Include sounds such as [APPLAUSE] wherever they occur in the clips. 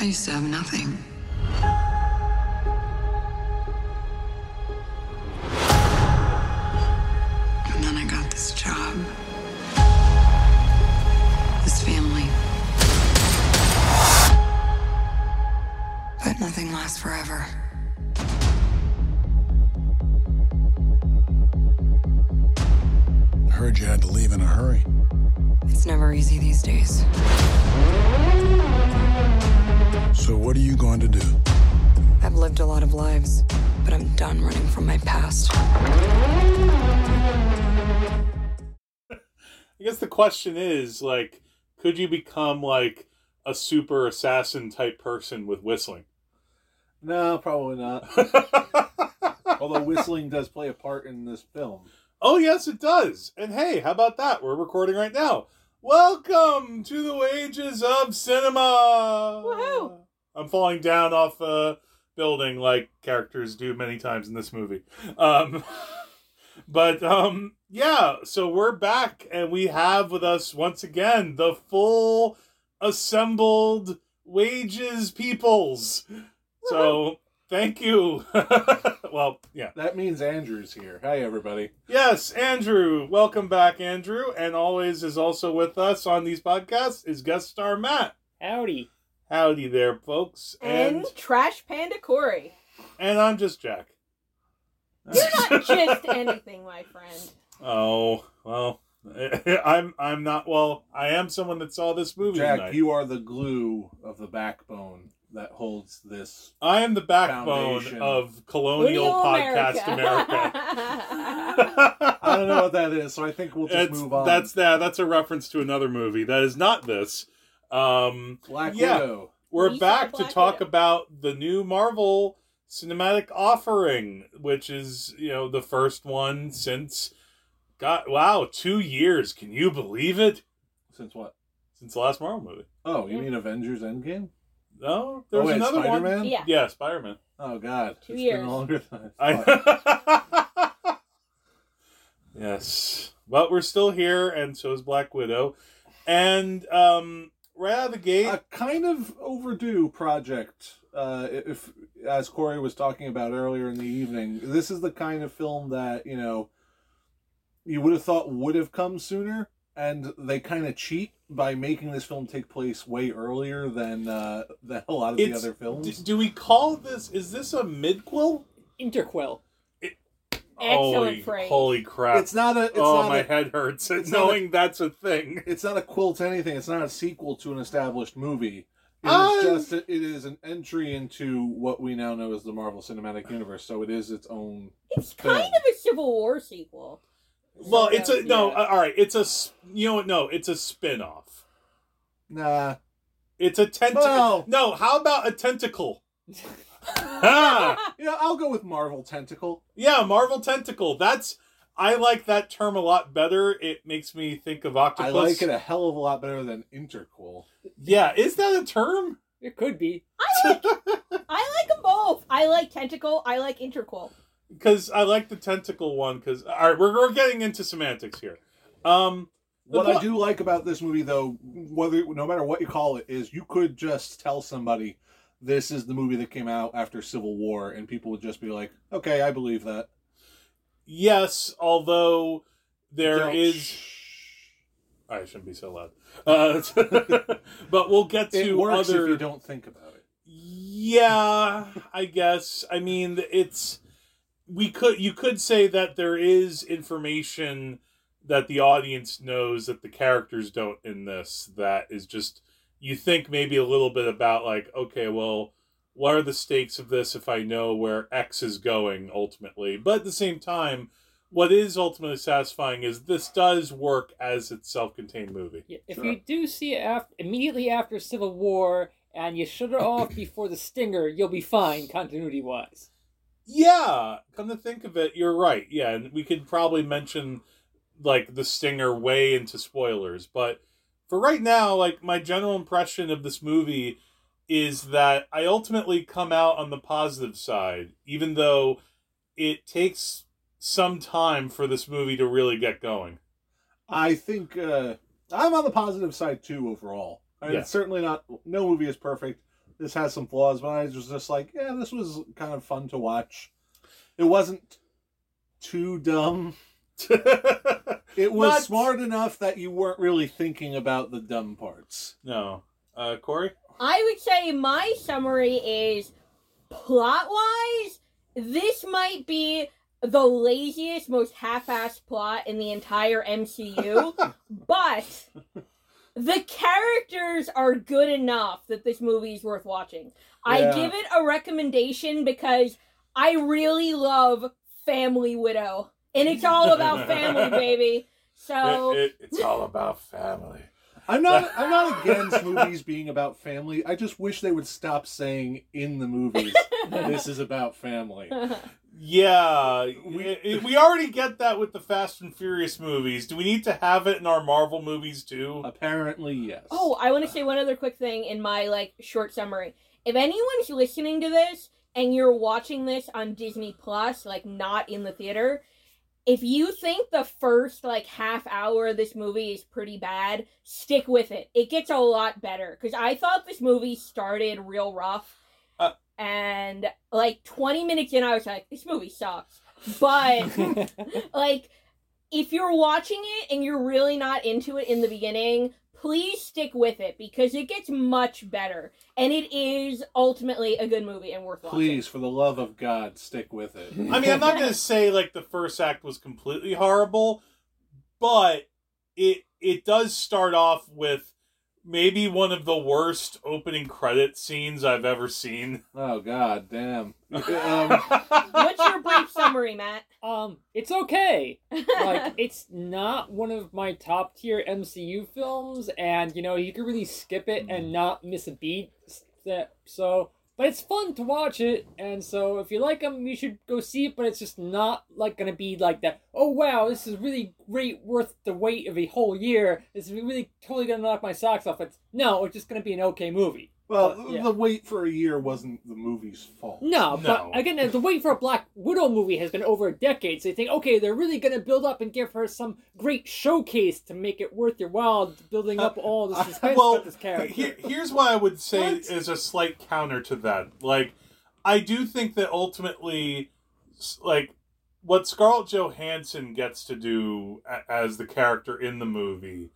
I used to have nothing. And then I got this job. This family. But nothing lasts forever. I heard you had to leave in a hurry. It's never easy these days. So, what are you going to do? I've lived a lot of lives, but I'm done running from my past. I guess the question is like, could you become like a super assassin type person with whistling? No, probably not. [LAUGHS] Although whistling does play a part in this film. oh yes, it does. And hey, how about that? We're recording right now. Welcome to the wages of cinema. Woohoo! I'm falling down off a building like characters do many times in this movie. Um, [LAUGHS] but um, yeah, so we're back and we have with us once again the full assembled wages peoples. So thank you. [LAUGHS] well, yeah. That means Andrew's here. Hi, everybody. Yes, Andrew. Welcome back, Andrew. And always is also with us on these podcasts is guest star Matt. Howdy. Howdy there, folks. And, Trash Panda Korey. and I'm just Jack. You're not [LAUGHS] just anything, my friend. Oh well, [LAUGHS] I'm I'm not. Well, I am someone that saw this movie. Jack, tonight. you are the glue of the backbone that holds this. I am the backbone Foundation. of colonial Real podcast America. [LAUGHS] I don't know what that is, so I think we'll just It's- move on. That's that. That's a reference to another movie that is not this. Um, Black yeah. Widow. we're We back to talk Widow. about the new Marvel cinematic offering, which is you know the first one since. God, wow, two years! Can you believe it? Since what? Since the last Marvel movie. Oh, you Yeah. mean Avengers Endgame? No, there's oh, wait, another one. Spider-Man? Yeah. Yeah, Spider Man. Oh, God. Two It's years. been longer than I thought. I... [LAUGHS] yes, but we're still here, and so is Black Widow. And um, right out of the gate, a kind of overdue project. Uh, if, as Korey was talking about earlier in the evening, this is the kind of film that you know you would have thought would have come sooner, and they kind of cheat by making this film take place way earlier than uh, than a lot of the other films. d- do we call this? Is this a midquel? Interquel. Excellent holy, phrase. holy crap! it's not a. It's oh, not my a, head hurts it's not a- knowing that's a thing. It's not a quill to anything. It's not a sequel to an established movie. It is Uh, just it is an entry into what we now know as the Marvel Cinematic Universe. So it is its own. It's kind of a Civil War sequel. Well, Sort it's a no. yeah. uh, all right, it's a You know what? No, it's a spin-off. Nah, It's a tentacle. Well- No, how about a tentacle? [LAUGHS] ah, [LAUGHS] Yeah, I'll go with Marvel Tentacle. yeah, Marvel tentacle. That's I like that term a lot better. It makes me think of octopus. I like it a hell of a lot better than Interquel. Yeah, is that a term? It could be. I like I like them both. I like Tentacle. I like Interquel. Because I like the tentacle one. Because all right, we're we're getting into semantics here. Um, the What I do like about this movie, though, whether no matter what you call it, is you could just tell somebody this is the movie that came out after Civil War, and people would just be like, "Okay, I believe that." Yes, although there Don't- is. I shouldn't be so loud. Uh, [LAUGHS] but we'll get It to works other. if you don't think about it. Yeah, I guess. I mean, it's we could you could say that there is information that the audience knows that the characters don't in this that is just you think maybe a little bit about like okay, well, what are the stakes of this if I know where X is going ultimately? But at the same time, what is ultimately satisfying is this does work as its self-contained movie. Yeah, If Sure. you do see it after, immediately after Civil War and you shut it off [COUGHS] before the stinger, you'll be fine continuity wise. Yeah, come to think of it, you're right. Yeah, and we could probably mention like the stinger way into spoilers, but for right now, like my general impression of this movie is that I ultimately come out on the positive side, even though it takes some time for this movie to really get going. I think uh, I'm on the positive side too overall. I mean, Yeah. It's certainly not. No movie is perfect, this has some flaws, but I was just like, yeah, this was kind of fun to watch. It wasn't too dumb. [LAUGHS] It was Not- smart enough that you weren't really thinking about the dumb parts. no. Uh, Korey? I would say my summary is plot wise, this might be the laziest, most half assed plot in the entire MCU, [LAUGHS] but the characters are good enough that this movie is worth watching. I give it a recommendation because I really love Family Widow. And it's all [LAUGHS] about family, baby. So It- it- it's all about family. I'm not [LAUGHS] I'm not against movies being about family. I just wish they would stop saying in the movies this is about family. Yeah, we, we already get that with the Fast and Furious movies. Do we need to have it in our Marvel movies too? Apparently, yes. Oh, I want to say one other quick thing in my like short summary. If anyone's listening to this and you're watching this on Disney Plus, like not in the theater, if you think the first like half hour of this movie is pretty bad, stick with it. It gets a lot better because I thought this movie started real rough. Uh. and like 20 minutes in, I was like, this movie sucks. But [LAUGHS] like if you're watching it and you're really not into it in the beginning please stick with it because it gets much better and it is ultimately a good movie and worth watching Please, for the love of God, stick with it. I mean, I'm not going [LAUGHS] to say like the first act was completely horrible, but it it does start off with maybe one of the worst opening credit scenes I've ever seen. Oh God, damn. [LAUGHS] Um, what's your brief summary matt um, it's okay. Like, [LAUGHS] it's not one of my top tier MCU films, and you know you can really skip it and not miss a beat. So, but it's fun to watch it, and so if you like them, you should go see it. But it's just not like gonna be like that. Oh wow, this is really great, worth the wait of a whole year. This is really totally gonna knock my socks off. It's no, it's just gonna be an okay movie. Well, But, yeah. the wait for a year wasn't the movie's fault. No, No. but again, the wait for a Black Widow movie has been over a decade. So they think, okay, they're really going to build up and give her some great showcase to make it worth your while, building up all the [LAUGHS] suspense well, about this character. here- here's what I would say What? is a slight counter to that. Like, I do think that ultimately, like, what Scarlett Johansson gets to do as the character in the movie,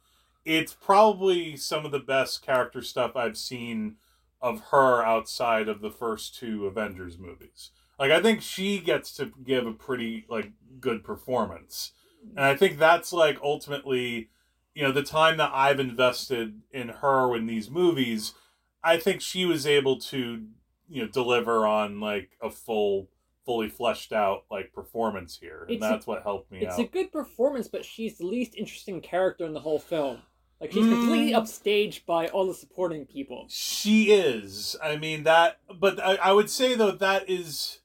it's probably some of the best character stuff I've seen of her outside of the first two Avengers movies. Like, I think she gets to give a pretty like good performance, and I think that's like ultimately you know the time that I've invested in her in these movies, I think she was able to you know deliver on like a full, fully fleshed out like performance here, and It's a- that's what helped me it's out. a good performance, but she's the least interesting character in the whole film. Like she's Mm. completely upstaged by all the supporting people. She is. I mean that, but I, I would say though that is.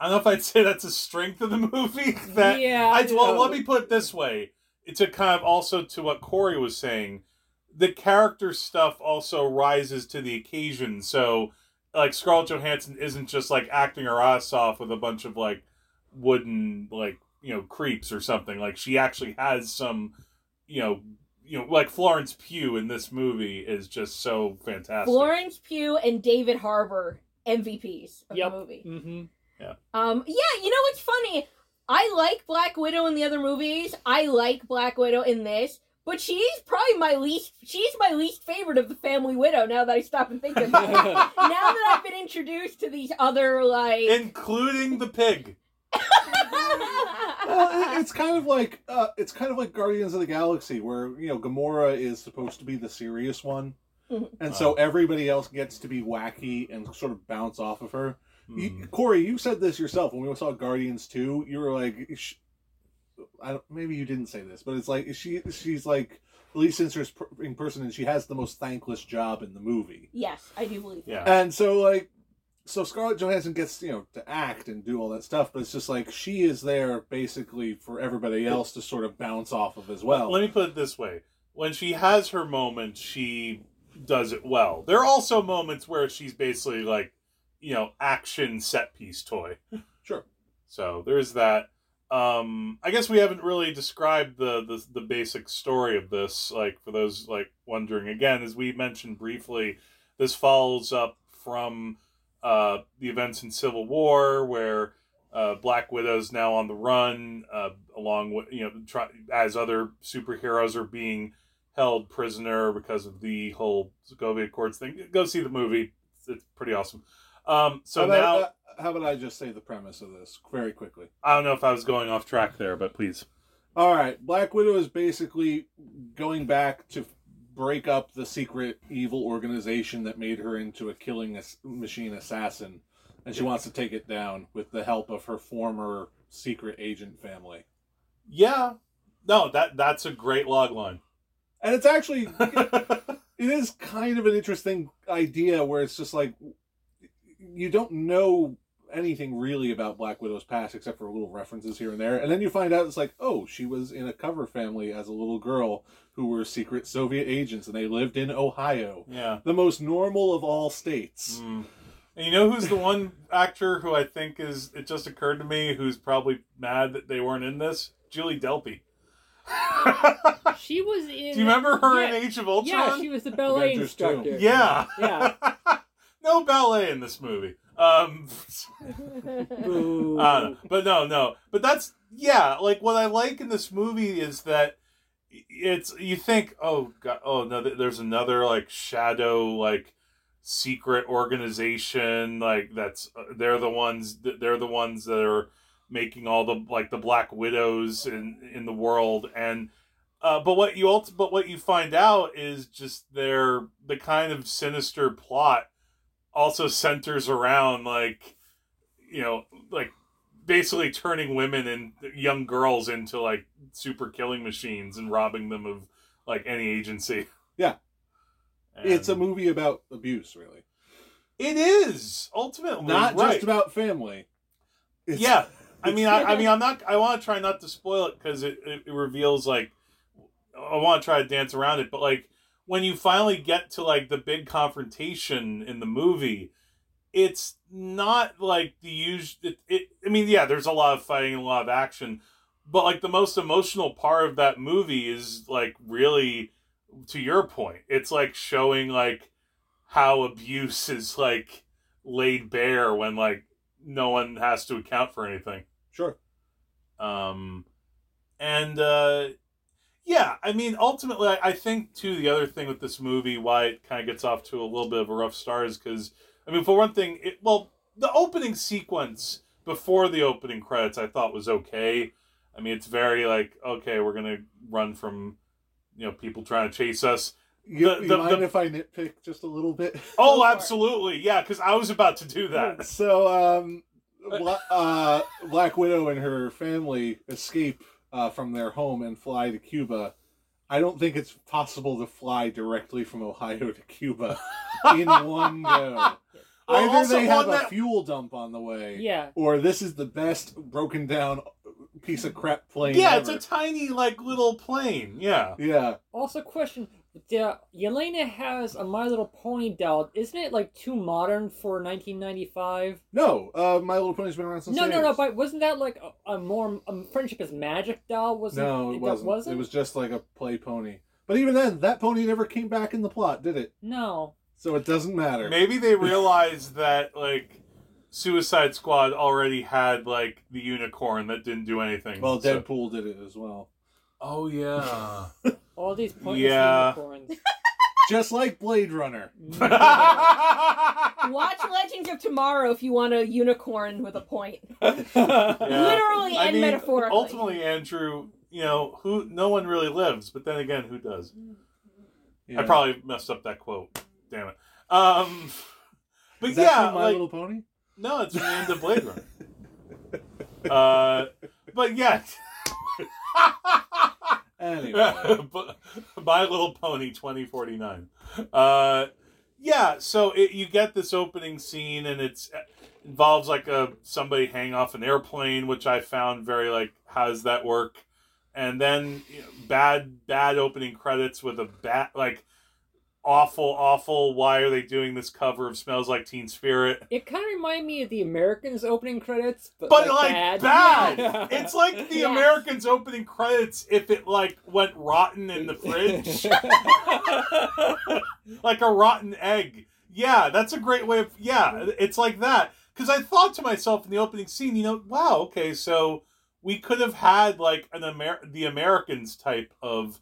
I don't know if I'd say that's a strength of the [LAUGHS] movie. That yeah, I, well, let me put it this way: to kind of also to what Korey was saying, the character stuff also rises to the occasion. So, like Scarlett Johansson isn't just like acting her ass off with a bunch of like wooden like you know creeps or something. Like she actually has some, you know, you know, like Florence Pugh in this movie is just so fantastic. florence pugh and david harbour mvps of Yep. the movie hmm um yeah you know what's funny i like black widow in the other movies i like black widow in this but she's probably my least she's my least favorite of the family widow now that i stop and think of it [LAUGHS] now that i've been introduced to these other like including the pig. Well, it- it's kind of like uh, it's kind of like Guardians of the Galaxy, where you know Gamora is supposed to be the serious one, Mhm. and so everybody else gets to be wacky and sort of bounce off of her. You, Hmm. Korey, you said this yourself when we saw Guardians two. You were like, sh- I don't, maybe you didn't say this, but it's like she she's like the least interesting person, and she has the most thankless job in the movie. yes i do believe that. Yeah. And so like so Scarlett Johansson gets, you know, to act and do all that stuff, but it's just like she is there basically for everybody else to sort of bounce off of as well. Let me put it this way: when she has her moment, she does it well. There are also moments where she's basically like, you know, action set piece toy. [LAUGHS] Sure. So there's that. Um, I guess we haven't really described the, the the basic story of this. Like for those like wondering, again, as we mentioned briefly, this follows up from uh, the events in Civil War, where uh, Black Widow's now on the run, uh, along with you know, try, as other superheroes are being held prisoner because of the whole Sokovia Accords thing. Go see the movie; it's, it's pretty awesome. Um, so how now, about, uh, how about I just say the premise of this very quickly? I don't know if I was going off track there, but please. All right, Black Widow is basically going back to break up the secret evil organization that made her into a killing machine assassin, and she wants to take it down with the help of her former secret agent family. Yeah, no, that that's a great log line. And it's actually [LAUGHS] it is kind of an interesting idea where it's just like you don't know anything really about Black Widow's past except for little references here and there. And then you find out it's like, oh, she was in a cover family as a little girl who were secret Soviet agents and they lived in Ohio. yeah. The most normal of all states. Mm. And you know who's the one actor who I think is it just occurred to me who's probably mad that they weren't in this? Julie Delpy. [LAUGHS] She was in. Do you remember her yeah, in Age of Ultron? Yeah, she was the ballet Avengers two. instructor. Yeah. Yeah. [LAUGHS] no ballet in this movie. Um. [LAUGHS] Uh, but no, no. But that's yeah. Like what I like in this movie is that it's you think, oh god, oh no, there's another like shadow like secret organization like that's uh, they're the ones they're the ones that are making all the like the black widows in in the world and uh, but what you ult- but what you find out is just their the kind of sinister plot also centers around like you know like basically turning women and young girls into like super killing machines and robbing them of like any agency. Yeah. It's a movie about abuse, really. It is ultimately Not right. just about family. It's, yeah. I mean, I, I [LAUGHS] mean, I'm not. I want to try not to spoil it because it, it, it reveals like I want to try to dance around it, but like when you finally get to like the big confrontation in the movie, it's not like the usual. It, it, I mean, yeah, there's a lot of fighting and a lot of action, but like the most emotional part of that movie is like really, to your point, it's like showing like how abuse is like laid bare when like no one has to account for anything. Sure. Um, and uh, yeah, I mean, ultimately, I, I think too the other thing with this movie, why it kind of gets off to a little bit of a rough start, is because I mean, for one thing, it well, the opening sequence before the opening credits, I thought was okay. I mean, it's very like okay, we're gonna run from you know people trying to chase us. You, The- you the- mind the- if I nitpick just a little bit? [LAUGHS] Oh, [LAUGHS] absolutely, yeah, because I was about to do that. So, um, Bla- uh, Black Widow and her family escape uh, from their home and fly to Cuba. I don't think it's possible to fly directly from Ohio to Cuba [LAUGHS] in one go. Well, Either they have a that- fuel dump on the way, Yeah. or this is the best broken down piece of crap plane. Yeah, ever. it's a tiny like little plane. Yeah. yeah. Also, question: the, Yelena has a My Little Pony doll. Isn't it like too modern for 1995? No, uh, My Little Pony's been around since. No, the no, no. But wasn't that like a, a more a Friendship is Magic doll? Was no, it, it that wasn't. It was just like a play pony. But even then, that pony never came back in the plot, did it? no. So it doesn't matter. Maybe they realized that like Suicide Squad already had like the unicorn that didn't do anything. Well, so- Deadpool did it as well. Oh yeah. [LAUGHS] All these pointless Yeah. unicorns. [LAUGHS] Just like Blade Runner. [LAUGHS] Watch Legends of Tomorrow if you want a unicorn with a point. Yeah. Literally I and mean, metaphorically. Ultimately, Andrew, you know who? No one really lives, but then again, who does? Yeah. I probably messed up that quote. Damn it. Um, but Is that yeah, from My like, Little Pony? no, it's from the end of [LAUGHS] Blade Runner. Uh, but yeah. Anyway. [LAUGHS] My Little Pony 2049. Uh, yeah, so it, you get this opening scene, and it's involves like a somebody hanging off an airplane, which I found very like, how does that work? And then you know, bad bad opening credits with a bat like awful awful. Why are they doing this cover of Smells Like Teen Spirit? It kind of reminded me of the Americans opening credits, but, but like, like bad. bad. [LAUGHS] It's like the Yes. Americans opening credits if it like went rotten in the fridge, [LAUGHS] [LAUGHS] like a rotten egg. Yeah, that's a great way of yeah, it's like that. Cuz I thought to myself in the opening scene, you know, wow, okay, so we could have had like an Amer- the Americans type of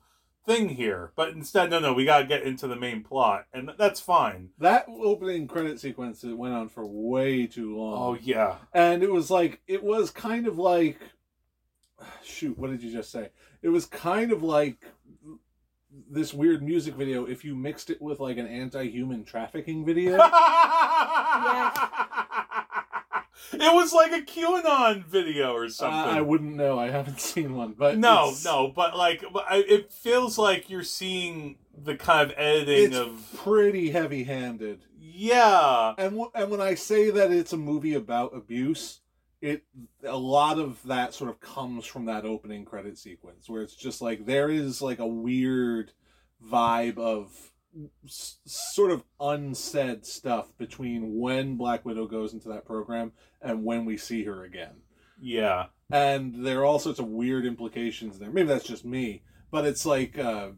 thing here, but instead no no, we got to get into the main plot and that's fine. That opening credit sequence it went on for way too long. Oh yeah. and it was like it was kind of like shoot what did you just say it was kind of like this weird music video if you mixed it with like an anti-human trafficking video [LAUGHS] It was like a QAnon video or something. i wouldn't know. I haven't [LAUGHS] seen one but no, it's- no, but like, but it feels like you're seeing the kind of editing it's of pretty heavy-handed. Yeah, and w- and when i say that it's a movie about abuse it a lot of that sort of comes from that opening credit sequence where it's just like there is like a weird vibe of s- sort of unsaid stuff between when black widow goes into that program and when we see her again. Yeah, and there are all sorts of weird implications there. Maybe that's just me but it's like uh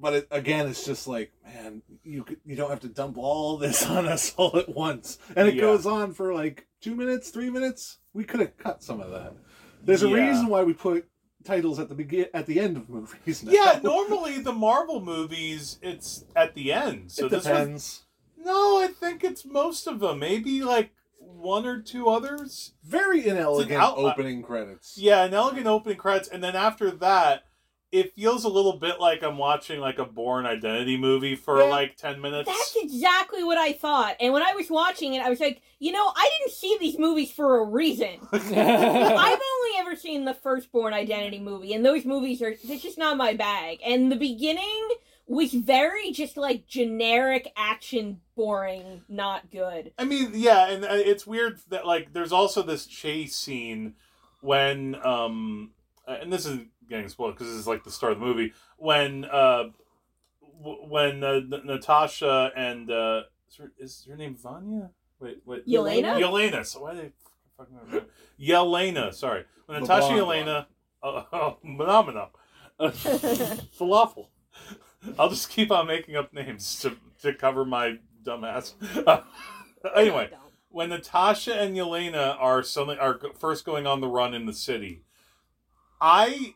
but it, again it's just like man you you don't have to dump all this on us [LAUGHS] all at once. And it Yeah. goes on for like two minutes three minutes. We could have cut some of that. There's a Yeah. reason why we put titles at the begin at the end of movies now. yeah. [LAUGHS] Normally, the Marvel movies, it's at the end. So it this was depends no. I think it's most of them. Maybe like one or two others. very inelegant out- opening credits Yeah, an elegant opening credits, and then after that, it feels a little bit like I'm watching like a Bourne Identity movie for Yeah. like ten minutes. That's exactly what I thought. And when I was watching it, I was like, you know, I didn't see these movies for a reason. [LAUGHS] I've only ever seen the first Bourne Identity movie, and those movies are they're just not my bag. And the beginning was very just like generic action, boring, not good. I mean, yeah, and uh, it's weird that like there's also this chase scene when um uh, and this is getting spoiled because this is like the start of the movie when uh w- when uh, N- Natasha and uh is her, is her name Vanya? Wait, wait, Yelena? Yelena. So why they fucking remember? Yelena. Sorry, when Natasha blonde Yelena. Oh, oh, phenomenal. [LAUGHS] Falafel. I'll just keep on making up names to, to cover my dumbass. [LAUGHS] anyway, when Natasha and Yelena are suddenly are first going on the run in the city, I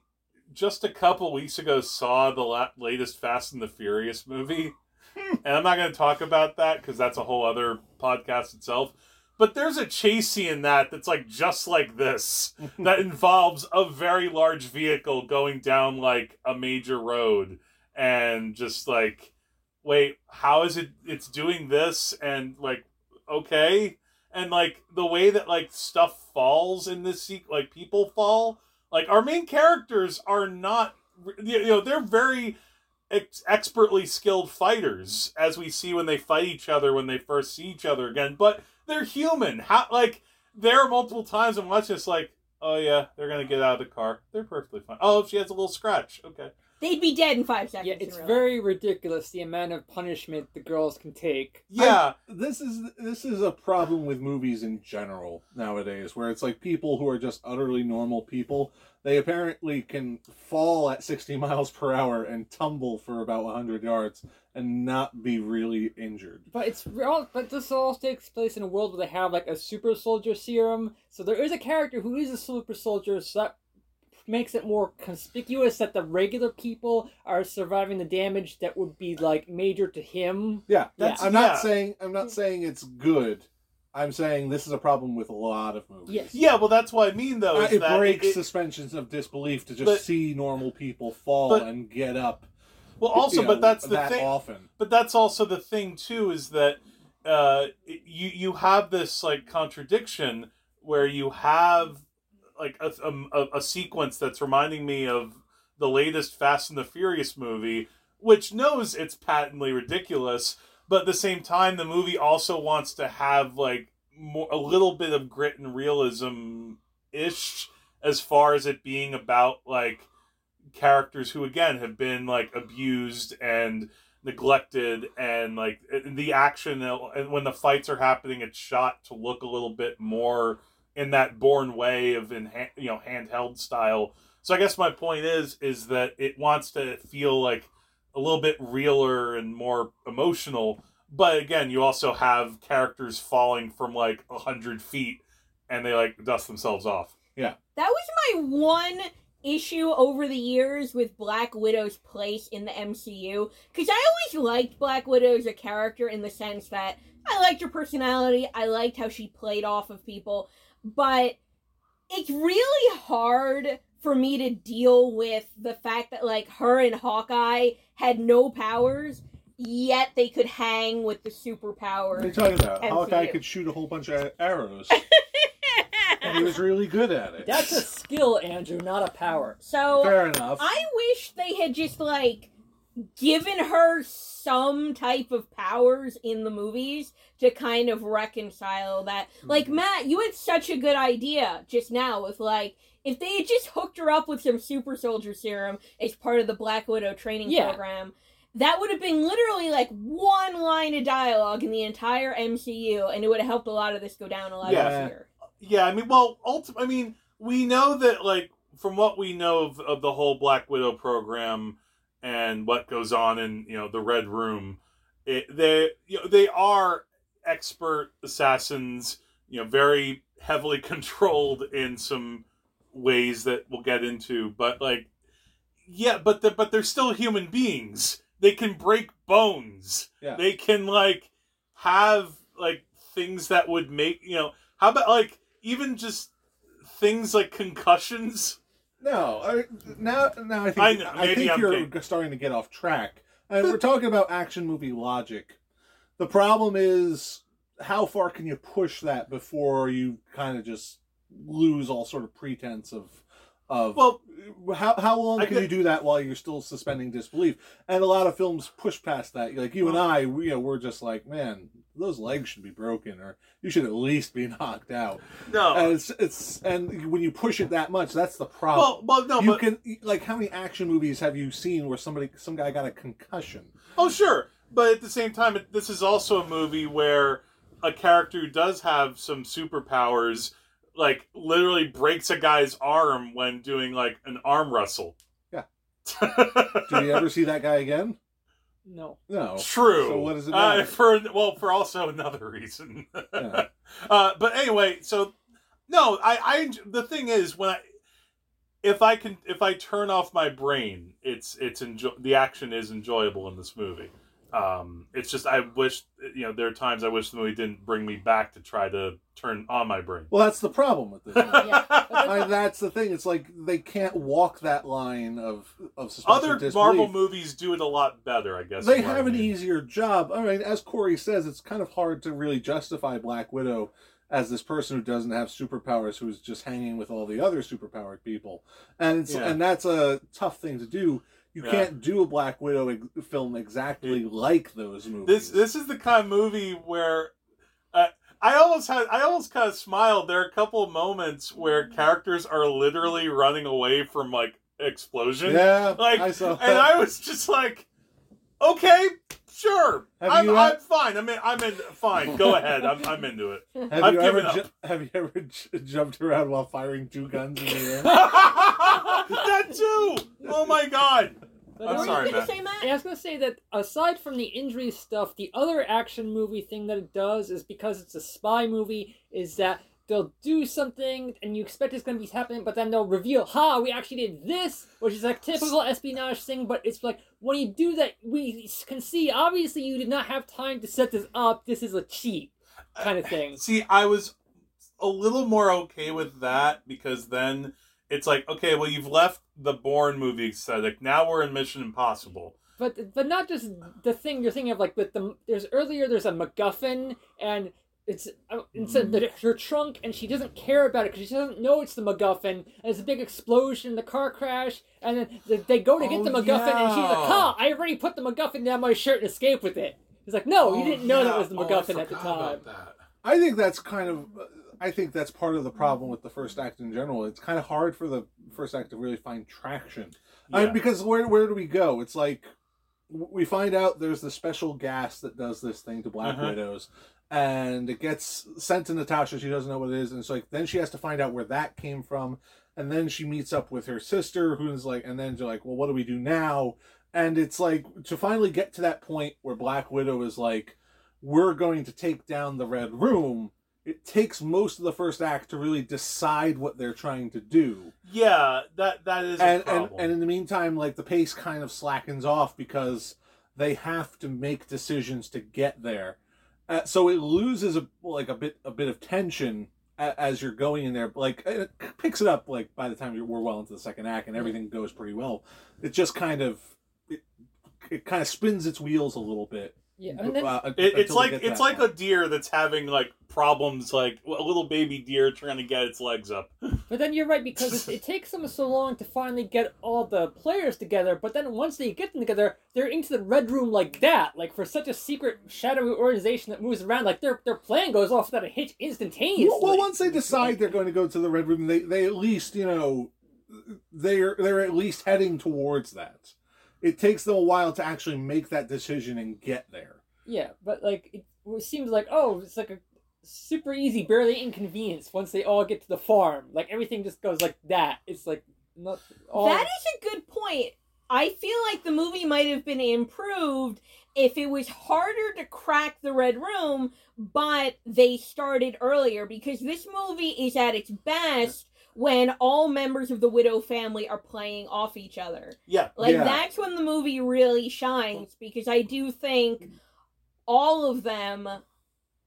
just a couple weeks ago saw the la- latest Fast and the Furious movie, hmm. and I'm not going to talk about that because that's a whole other podcast itself. But there's a chase scene in that that's like just like this [LAUGHS] that involves a very large vehicle going down like a major road and just like wait how is it it's doing this? And like okay. And like the way that like stuff falls in this sequence like people fall like our main characters are not you know they're very ex- expertly skilled fighters as we see when they fight each other when they first see each other again but they're human. How like there are multiple times i'm watching this like oh yeah they're gonna get out of the car. They're perfectly fine. Oh she has a little scratch. Okay They'd be dead in five seconds. yeah, it's real very ridiculous the amount of punishment the girls can take. yeah this is this is a problem with movies in general nowadays where it's like people who are just utterly normal people they apparently can fall at 60 miles per hour and tumble for about 100 yards and not be really injured But it's real. But this all takes place in a world where they have like a super soldier serum. So there is a character who is a super soldier. So that makes it more conspicuous that the regular people are surviving the damage that would be like major to him. yeah That's- i'm not yeah. saying i'm not saying it's good i'm saying this is a problem with a lot of movies Yes. yeah well that's what i mean though Uh, is it that breaks it- suspensions of disbelief to just But- see normal people fall but- and get up well also but know, that's the that thing often but that's also the thing too is that uh you you have this like contradiction where you have like a, a, a sequence that's reminding me of the latest fast and the furious movie which knows it's patently ridiculous but at the same time the movie also wants to have like more a little bit of grit and realism ish as far as it being about like characters who again have been like abused and neglected and like the action and when the fights are happening it's shot to look a little bit more in that Bourne way of in you know handheld style so i guess my point is is that it wants to feel like a little bit realer and more emotional but again, you also have characters falling from like a hundred feet, and they like dust themselves off. Yeah. That was my one issue over the years with Black Widow's place in the MCU. Because I always liked Black Widow as a character in the sense that I liked her personality, I liked how she played off of people, but it's really hard for me to deal with the fact that, like, her and Hawkeye had no powers. Yet they could hang with the What are superpowers. you talking about? MCU. Hawkeye could shoot a whole bunch of arrows, [LAUGHS] and he was really good at it. That's a skill, Andrew, not a power. so fair enough. I wish they had just like given her some type of powers in the movies to kind of reconcile that. Like Mhm. Matt, you had such a good idea just now with like if they had just hooked her up with some super soldier serum as part of the Black Widow training Yeah. program. That would have been literally like one line of dialogue in the entire MCU, and it would have helped a lot of this go down a lot Yeah. easier. Yeah, I mean, well, ulti- I mean, we know that like from what we know of, of the whole Black Widow program and what goes on in you know the Red Room, it, they you know they are expert assassins, you know, very heavily [LAUGHS] controlled in some ways that we'll get into, but like, yeah, but the, but they're still human beings. They can break bones. Yeah. They can like have like things that would make you know. How about like even just things like concussions? No, I, now now I think I I, know, think I'm you're kidding. starting to get off track. And we're talking about action movie logic. The problem is how far can you push that before you kind of just lose all sort of pretense of of Well, how how long can you do that while you're still suspending disbelief? And a lot of films push past that. Like you and I, we, you know, we're just like, man, those legs should be broken, or you should at least be [LAUGHS] knocked out. no. And it's it's and when you push it that much, that's the problem well, well, no, you but can like how many action movies have you seen where somebody some guy got a concussion oh sure, but at the same time, this is also a movie where a character who does have some superpowers, like literally breaks a guy's arm when doing like an arm wrestle. Yeah. [LAUGHS] Do do you ever see that guy again No. no True. so what does it Uh, for well, for also another reason. [LAUGHS] Yeah. uh, but anyway, so no, I, I the thing is when I if I can if I turn off my brain, it's it's enjoy the action is enjoyable in this movie. Um, it's just I wish you know there are times I wish the movie didn't bring me back to try to turn on my brain. well that's the problem with this movie. [LAUGHS] Yeah. I, that's the thing it's like they can't walk that line of of Other disbelief. Marvel movies do it a lot better, I guess. they is what I have an easier job i mean as korey says it's kind of hard to really justify black widow as this person who doesn't have superpowers who's just hanging with all the other superpowered people and it's Yeah. and that's a tough thing to do you Yeah. can't do a black widow ex- film exactly like those movies This this is the kind of movie where uh, I almost had I almost kind of smiled. There are a couple of moments where characters are literally running away from like explosion. yeah Like, i saw and I was just like, okay, sure, Have I'm, you, I'm fine. I'm in. I'm in. Fine, go ahead. I'm, I'm into it. [LAUGHS] have I've you ever given up. ju- have you ever j- jumped around while firing two guns in the air [LAUGHS] that too. Oh my god. But I'm sorry, gonna Matt. say, Matt? I was gonna say that aside from the injury stuff, the other action movie thing that it does is because it's a spy movie, is that they'll do something and you expect it's gonna be happening, but then they'll reveal, "Ha, we actually did this," which is like typical espionage thing. But it's like when you do that, we can see obviously you did not have time to set this up. This is a cheat kind of thing. See, I was a little more okay with that because then it's like, okay, well, you've left the Bourne movie aesthetic. Now we're in Mission Impossible. But but not just the thing you're thinking of like with the there's earlier there's a MacGuffin and it's uh, it's in the, her trunk and she doesn't care about it because she doesn't know it's the MacGuffin and it's a big explosion the car crash and then they- they go to get Oh, the MacGuffin and she's like yeah. huh I already put the MacGuffin down my shirt and escaped with it He's like no you Oh, didn't know that was the Oh, I MacGuffin at the time about that. I think that's kind of. I think that's part of the problem with the first act in general. It's kind of hard for the first act to really find traction, I- Yeah. because where where do we go? It's like we find out there's the special gas that does this thing to Black Uh-huh. Widows, and it gets sent to Natasha. She doesn't know what it is, and it's like then she has to find out where that came from, and then she meets up with her sister, who's like, and then you're like, well, what do we do now? And it's like to finally get to that point where Black Widow is like, we're going to take down the Red Room. It takes most of the first act to really decide what they're trying to do. Yeah, that that is and, and and in the meantime, like the pace kind of slackens off because they have to make decisions to get there. Uh, so it loses a like a bit a bit of tension a, as you're going in there. Like it picks it up like by the time you're, we're well into the second act and everything goes pretty well. It just kind of it, it kind of spins its wheels a little bit. Yeah, and then, uh, It, it's like it's like point. a deer that's having like problems, like a little baby deer trying to get its legs up. [LAUGHS] but then you're right because it, it takes them so long to finally get all the players together. But then once they get them together, they're into the red room like that. Like for such a secret, shadowy organization that moves around, like their their plan goes off without a hitch instantaneously. Well, well, once they decide they're going to go to the red room, they they at least you know they're they're at least heading towards that. It takes them a while to actually make that decision and get there. Yeah, but like it, it seems like oh, it's like a super easy, barely inconvenience once they all get to the farm. Like everything just goes like that. It's like not all. That is a good point. I feel like the movie might have been improved if it was harder to crack the Red Room, but they started earlier because this movie is at its best when all members of the Widow family are playing off each other. Yeah, Like Yeah. that's when the movie really shines because I do think mm-hmm. all of them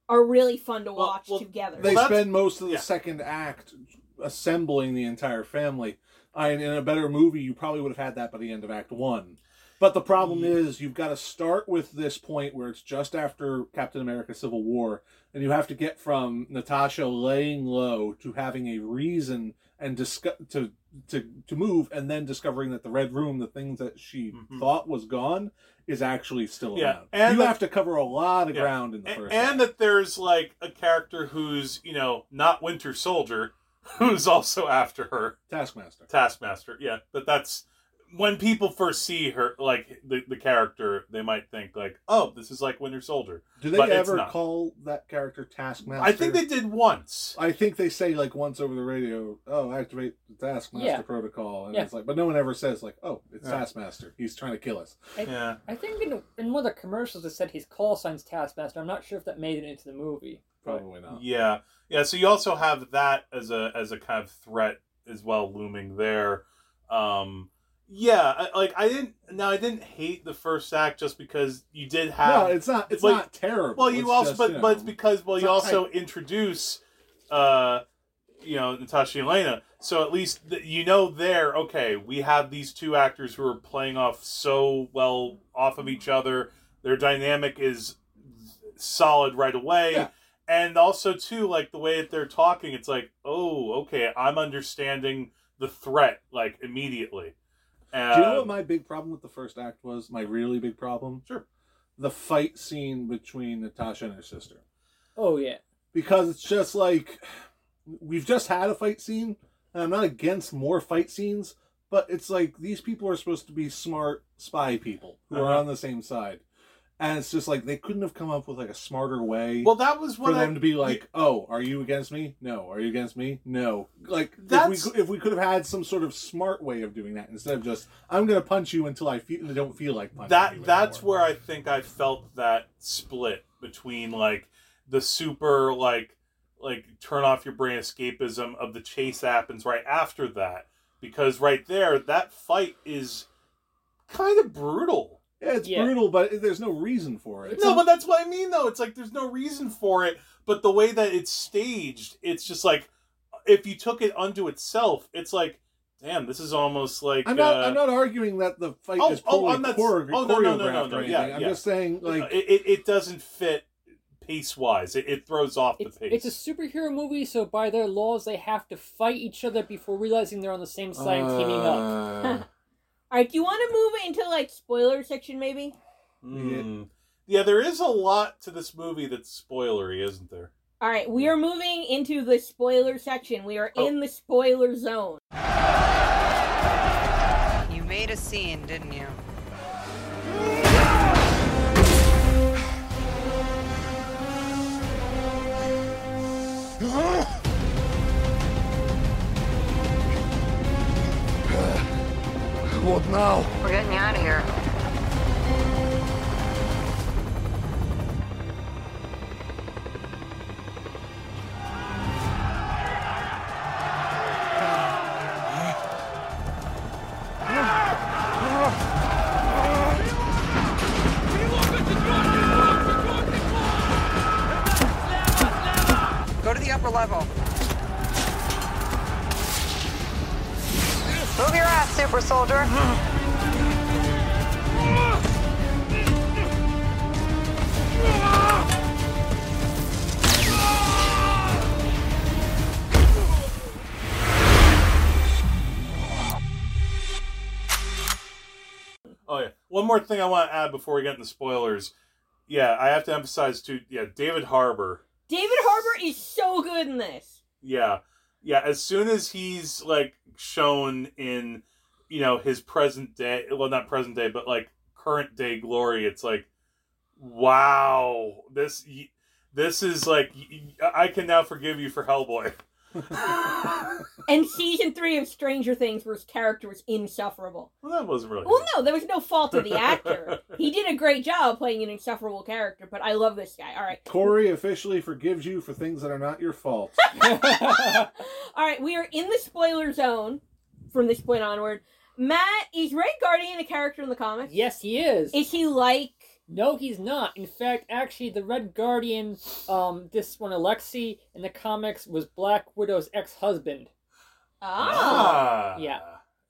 are really fun to watch well, together. They Well, that's- spend most of the yeah. second act assembling the entire family. I, in a better movie, you probably would have had that by the end of Act One. But the problem Yeah. is, you've got to start with this point where it's just after Captain America: Civil War, and you have to get from Natasha laying low to having a reason and discuss to to to move, and then discovering that the Red Room, the things that she Mhm. thought was gone, is actually still Yeah, around. and you the- have to cover a lot of Yeah. ground in the first. and act. that there's like a character who's you know not Winter Soldier, [LAUGHS] who's also after her Taskmaster. Taskmaster. Yeah, but that's when people first see her, like the the character, they might think like, oh, this is like Winter Soldier. Do they But ever call that character Taskmaster? I think they did once. I think they say like once over the radio, "Oh, activate the Taskmaster Yeah. protocol," and Yeah. it's like, but no one ever says like, "Oh, it's Yeah. Taskmaster. He's trying to kill us." Yeah. I think in, in one of the commercials it said his call sign's Taskmaster. I'm not sure if that made it into the movie. Probably not. Yeah, yeah. So you also have that as a as a kind of threat as well looming there. Um, yeah, I, like I didn't. Now I didn't hate the first act just because you did have. No, it's not. It's Well, not terrible. well, you It's also, just, but you but it's because well, it's you also introduce, uh, you know, Natasha Yelena. So at least th- you know there. Okay, we have these two actors who are playing off so well off of each other. Their dynamic is solid right away. Yeah. And also too, like the way that they're talking, it's like, oh, okay, I'm understanding the threat like immediately. Uh, Do you know what my big problem with the first act was? My really big problem. Sure. The fight scene between Natasha and her sister, Oh yeah. because it's just like we've just had a fight scene, and I'm not against more fight scenes, but it's like these people are supposed to be smart spy people who are Uh-huh. on the same side, and it's just like they couldn't have come up with like a smarter way. well, that was for what I, them to be like, "Oh, are you against me? No. Are you against me? No." Like That's- if we if we could have had some sort of smart way of doing that instead of just I'm going to punch you until I feel don't feel like punching you that that's anymore." where I think I felt that split between like the super like like turn off your brain escapism of the chase happens right after that because right there that fight is kind of brutal. Yeah, it's Yeah. brutal, but there's no reason for it. no, but that's what I mean though. It's like there's no reason for it, but the way that it's staged, it's just like if you took it unto itself, it's like damn, this is almost like I'm not. uh, I'm not arguing that the fight Oh, is oh, poorly I'm not- chore- oh, no, no, no, no, choreographed no, or anything. yeah, I'm yeah. just saying, like, it, it, it doesn't fit pace wise. It, it throws off the It's, pace. it's a superhero movie, so by their laws, they have to fight each other before realizing they're on the same side and teaming up. [LAUGHS] All right, do you want to move into like spoiler section maybe? Mm. Yeah, there is a lot to this movie that's spoilery, isn't there? All right, we are moving into the spoiler section. We are Oh. in the spoiler zone. You made a scene, didn't you? [LAUGHS] What now? We're getting you out of here. Go to the upper level. Super soldier? Oh yeah. One more thing I want to add before we get into spoilers. Yeah, I have to emphasize too. Yeah, David Harbour. David Harbour is so good in this. Yeah, yeah. As soon as he's like shown in, you know, his present day. Well, not present day, but like current day glory. It's like, wow. This this is like I can now forgive you for Hellboy. [LAUGHS] And season three of Stranger Things, where his character was insufferable. Well, that wasn't really. Well, no, there was no fault of the [LAUGHS] actor. he did a great job playing an insufferable character, but I love this guy. All right. Korey officially forgives you for things that are not your fault. [LAUGHS] All right, we are in the spoiler zone from this point onward. Matt, is Red Guardian a character in the comics? yes, he is. Is he like. No, he's not. In fact, actually, the Red Guardian, um, this one, Alexi, in the comics, was Black Widow's ex-husband. Ah. Yeah.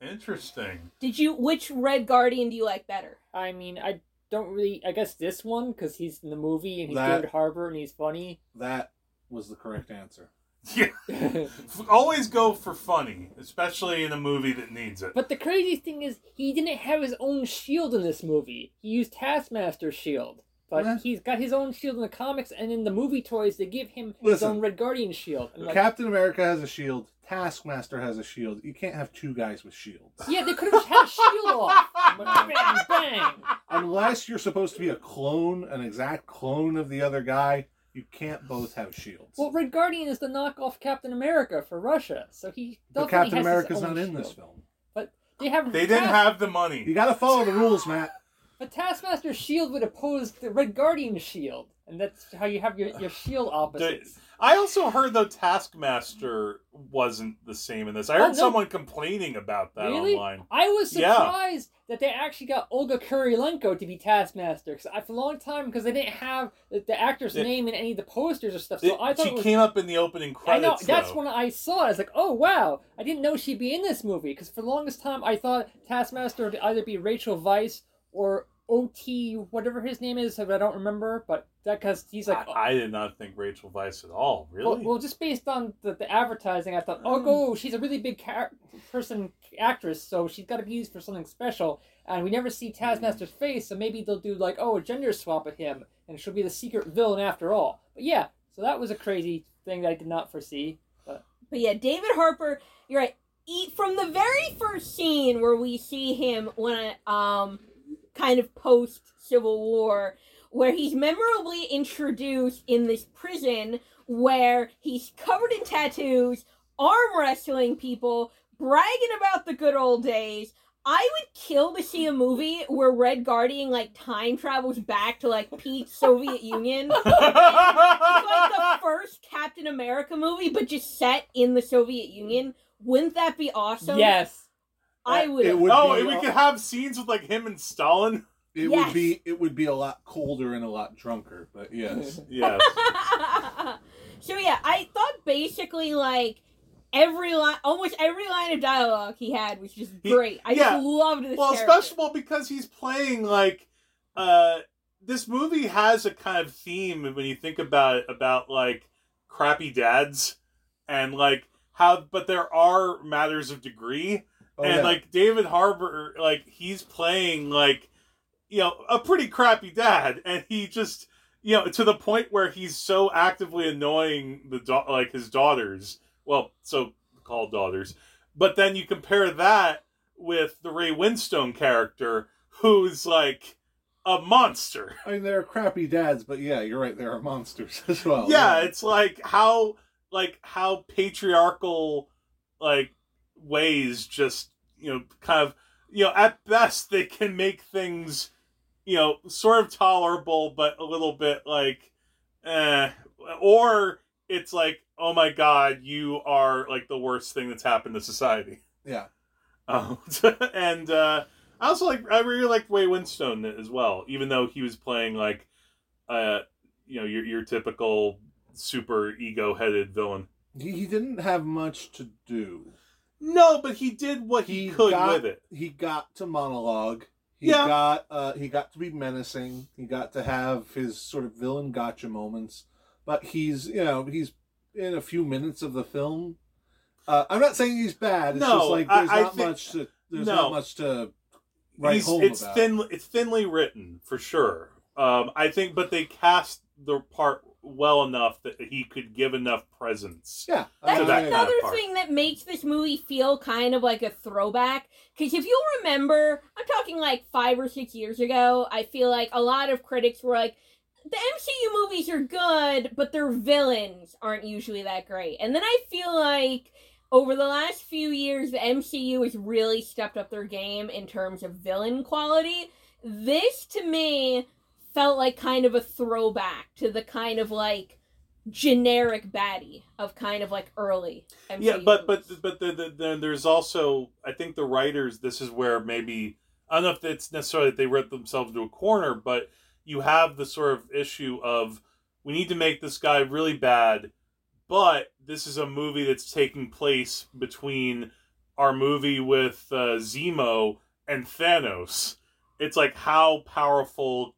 Interesting. Did you. Which Red Guardian do you like better? I mean, I don't really. I guess this one because he's in the movie and he's That- David Harbour and he's funny. That was the correct answer. Yeah. [LAUGHS] Always go for funny, especially in a movie that needs it. but the crazy thing is, he didn't have his own shield in this movie. He used Taskmaster's shield, but Yeah. he's got his own shield in the comics, and in the movie toys, they give him his own Red Guardian shield. I'm like, Captain America has a shield. Taskmaster has a shield. You can't have two guys with shields. yeah, they could have just had a shield off. [LAUGHS] bang, bang. Unless you're supposed to be a clone, an exact clone of the other guy, you can't both have shields. Well, Red Guardian is the knockoff Captain America for Russia, so he but Captain has America's his own not in this shield. film. But they have They didn't Tas- have the money. You gotta follow the rules, Matt. But Taskmaster's shield would oppose the Red Guardian shield, and that's how you have your, your shield opposites. I also heard though Taskmaster wasn't the same in this. I Oh, heard no. someone complaining about that really? online. I was Yeah. surprised that they actually got Olga Kurylenko to be Taskmaster. I, for a long time, because they didn't have the, the actor's Yeah. name in any of the posters or stuff, so It- I thought she was came up in the opening credits. I know. That's though. when I saw it. I was like, "Oh wow!" I didn't know she'd be in this movie because for the longest time I thought Taskmaster would either be Rachel Weisz or OT, whatever his name is, but I don't remember. But that because he's like, I, I did not think Rachel Weisz at all. Really? well, well, just based on the, the advertising, I thought, oh, go, she's a really big char- person actress, so she's got to be used for something special. And we never see Taskmaster's face, so maybe they'll do like, oh, a gender swap at him, and she'll be the secret villain after all. But yeah, so that was a crazy thing that I did not foresee. But but yeah, David Harbour, you're right. E- From the very first scene where we see him when um kind of post Civil War, where he's memorably introduced in this prison where he's covered in tattoos, arm wrestling people, bragging about the good old days. I would kill to see a movie where Red Guardian like time travels back to like peak Soviet [LAUGHS] Union. [LAUGHS] It's like the first Captain America movie, but just set in the Soviet Union. Wouldn't that be awesome? yes. I would. It would oh, be, and we could have scenes with like him and Stalin. It Yes. would be it would be a lot colder and a lot drunker, but yes. [LAUGHS] Yes. [LAUGHS] so yeah, I thought basically like every line, almost every line of dialogue he had was just He- great. I yeah. just loved this. well, character. especially well, because he's playing like uh this movie has a kind of theme when you think about it about like crappy dads and like how but there are matters of degree Oh, and yeah. like David Harbour like he's playing like you know a pretty crappy dad and he just you know to the point where he's so actively annoying the da- like his daughters well so called daughters but then you compare that with the Ray Winstone character who's like a monster I mean, there are crappy dads, but yeah, you're right. There are monsters [LAUGHS] as well. yeah, it's like how like how patriarchal like ways just you know kind of you know at best they can make things you know sort of tolerable but a little bit like eh or it's like oh my god you are like the worst thing that's happened to society yeah. [LAUGHS] um, and uh I also like I really liked Ray Winstone as well, even though he was playing like uh you know your your typical super ego headed villain. He, he didn't have much to do. No, but he did what he, He could got- with it. He got to monologue. He Yeah. got uh, he got to be menacing. He got to have his sort of villain gotcha moments. But he's you know he's in a few minutes of the film. Uh, I'm not saying he's bad. It's No, just like I- there's I not think- much to there's No. not much to write He's- home it's about. thin. It's thinly written for sure. Um, I think, but they cast the part well enough that he could give enough presence. Yeah, That's to that kind of another thing that makes this movie feel kind of like a throwback. Because if you'll remember, I'm talking like five or six years ago, I feel like a lot of critics were like, the MCU movies are good, but their villains aren't usually that great. And then I feel like over the last few years, the MCU has really stepped up their game in terms of villain quality. This, to me, felt like kind of a throwback to the kind of like generic baddie of kind of like early MCU yeah, but but but the, the, the, there's also I think the writers. This is where maybe I don't know if it's necessarily that they wrote themselves into a corner, but you have the sort of issue of we need to make this guy really bad, but this is a movie that's taking place between our movie with uh, Zemo and Thanos. It's like how powerful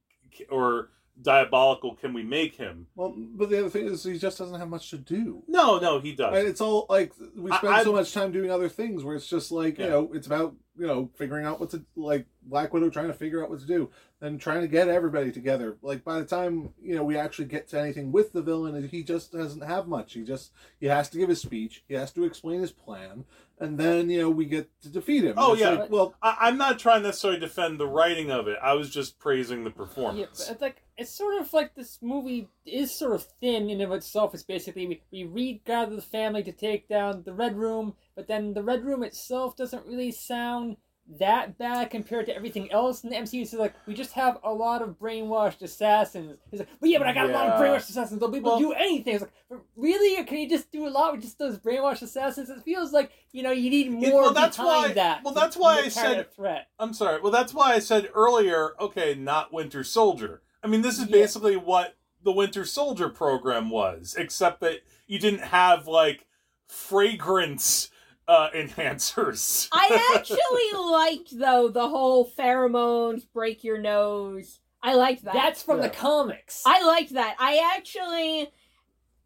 or diabolical can we make him? Well, but the other thing is he just doesn't have much to do. No, no, he does. And it's all like we spend I- so much time doing other things where it's just like Yeah. you know it's about you know figuring out what to like Black Widow trying to figure out what to do and trying to get everybody together. Like by the time you know we actually get to anything with the villain, he just doesn't have much. He just he has to give his speech. He has to explain his plan, and then you know we get to defeat him. Oh, yeah. like, well I, I'm not trying to necessarily defend the writing of it. I was just praising the Yeah, performance. but it's like it's sort of like this movie is sort of thin in of itself. It's basically we, we regather the family to take down the Red Room, but then the Red Room itself doesn't really sound that bad compared to everything else in the MCU. So like we just have a lot of brainwashed assassins. It's like, but yeah, but I got a lot of brainwashed assassins. They'll be able Well- to do anything. It's like, really, or can you just do a lot with just those brainwashed assassins? It feels like you know you need more well, that's behind why- that. well, that's why I said- threat. I'm sorry. Well, that's why I said earlier, okay, not Winter Soldier. I mean, this is Yeah. basically what the Winter Soldier program was, except that you didn't have, like, fragrance uh, enhancers. I [LAUGHS] actually liked though the whole pheromones break your nose. I liked that. That's from Yeah. the comics. I liked that. I actually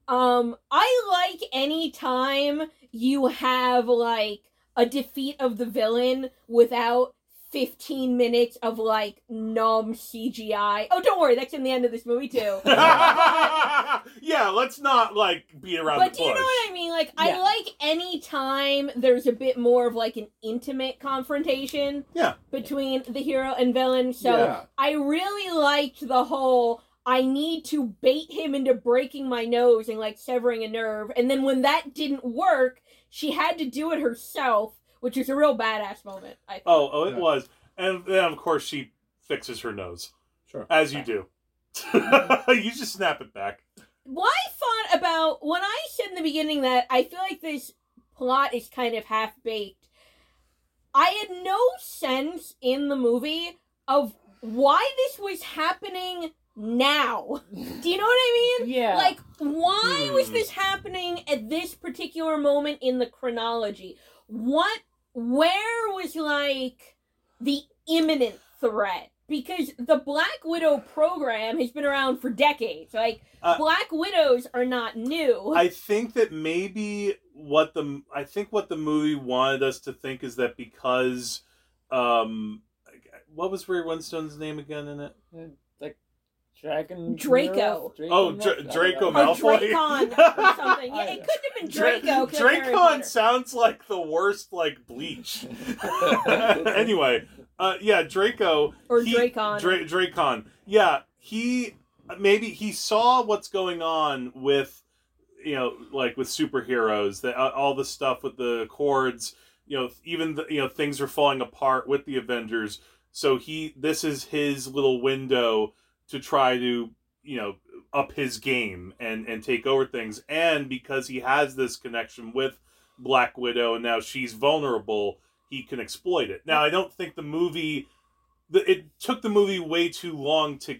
um I like any time you have like a defeat of the villain without 15 minutes of like numb CGI. Oh, don't worry, that's in the end of this movie too. [LAUGHS] yeah, let's not, like, beat around But the do bush. you know what I mean? Like, I like any time there's a bit more of like an intimate confrontation Yeah. between the hero and villain. So Yeah. I really liked the whole I need to bait him into breaking my nose and like severing a nerve. And then when that didn't work, she had to do it herself, which is a real badass moment. I think. Oh, oh, it Yeah. was. And then, of course, she fixes her nose, sure. as you do. [LAUGHS] you just snap it back. What I thought about when I said in the beginning that I feel like this plot is kind of half baked, I had no sense in the movie of why this was happening now. Do you know what I mean? Yeah. Like, why was Hmm. this happening at this particular moment in the chronology? What, where was like the imminent threat? Because the Black Widow program has been around for decades. Like, Uh, Black Widows are not new. I think that maybe what the I think what the movie wanted us to think is that because um what was Ray Winstone's name again in it? like Dragon Draco. Nerf? Oh, Nerf? Dra- I don't Draco know. or Malfoy. Dracon or something. Yeah, it [LAUGHS] couldn't have been Dra- Draco. 'cause Dracon sounds like the worst like bleach. [LAUGHS] [LAUGHS] anyway, uh yeah, Draco Or he- Dracon. Dra- Dracon. Yeah, he maybe he saw what's going on with you know like with superheroes that uh, all the stuff with the chords you know even the, you know things are falling apart with the avengers so he this is his little window to try to you know up his game and and take over things. And because he has this connection with black widow and now she's vulnerable he can exploit it. Now i don't think the movie it took the movie way too long to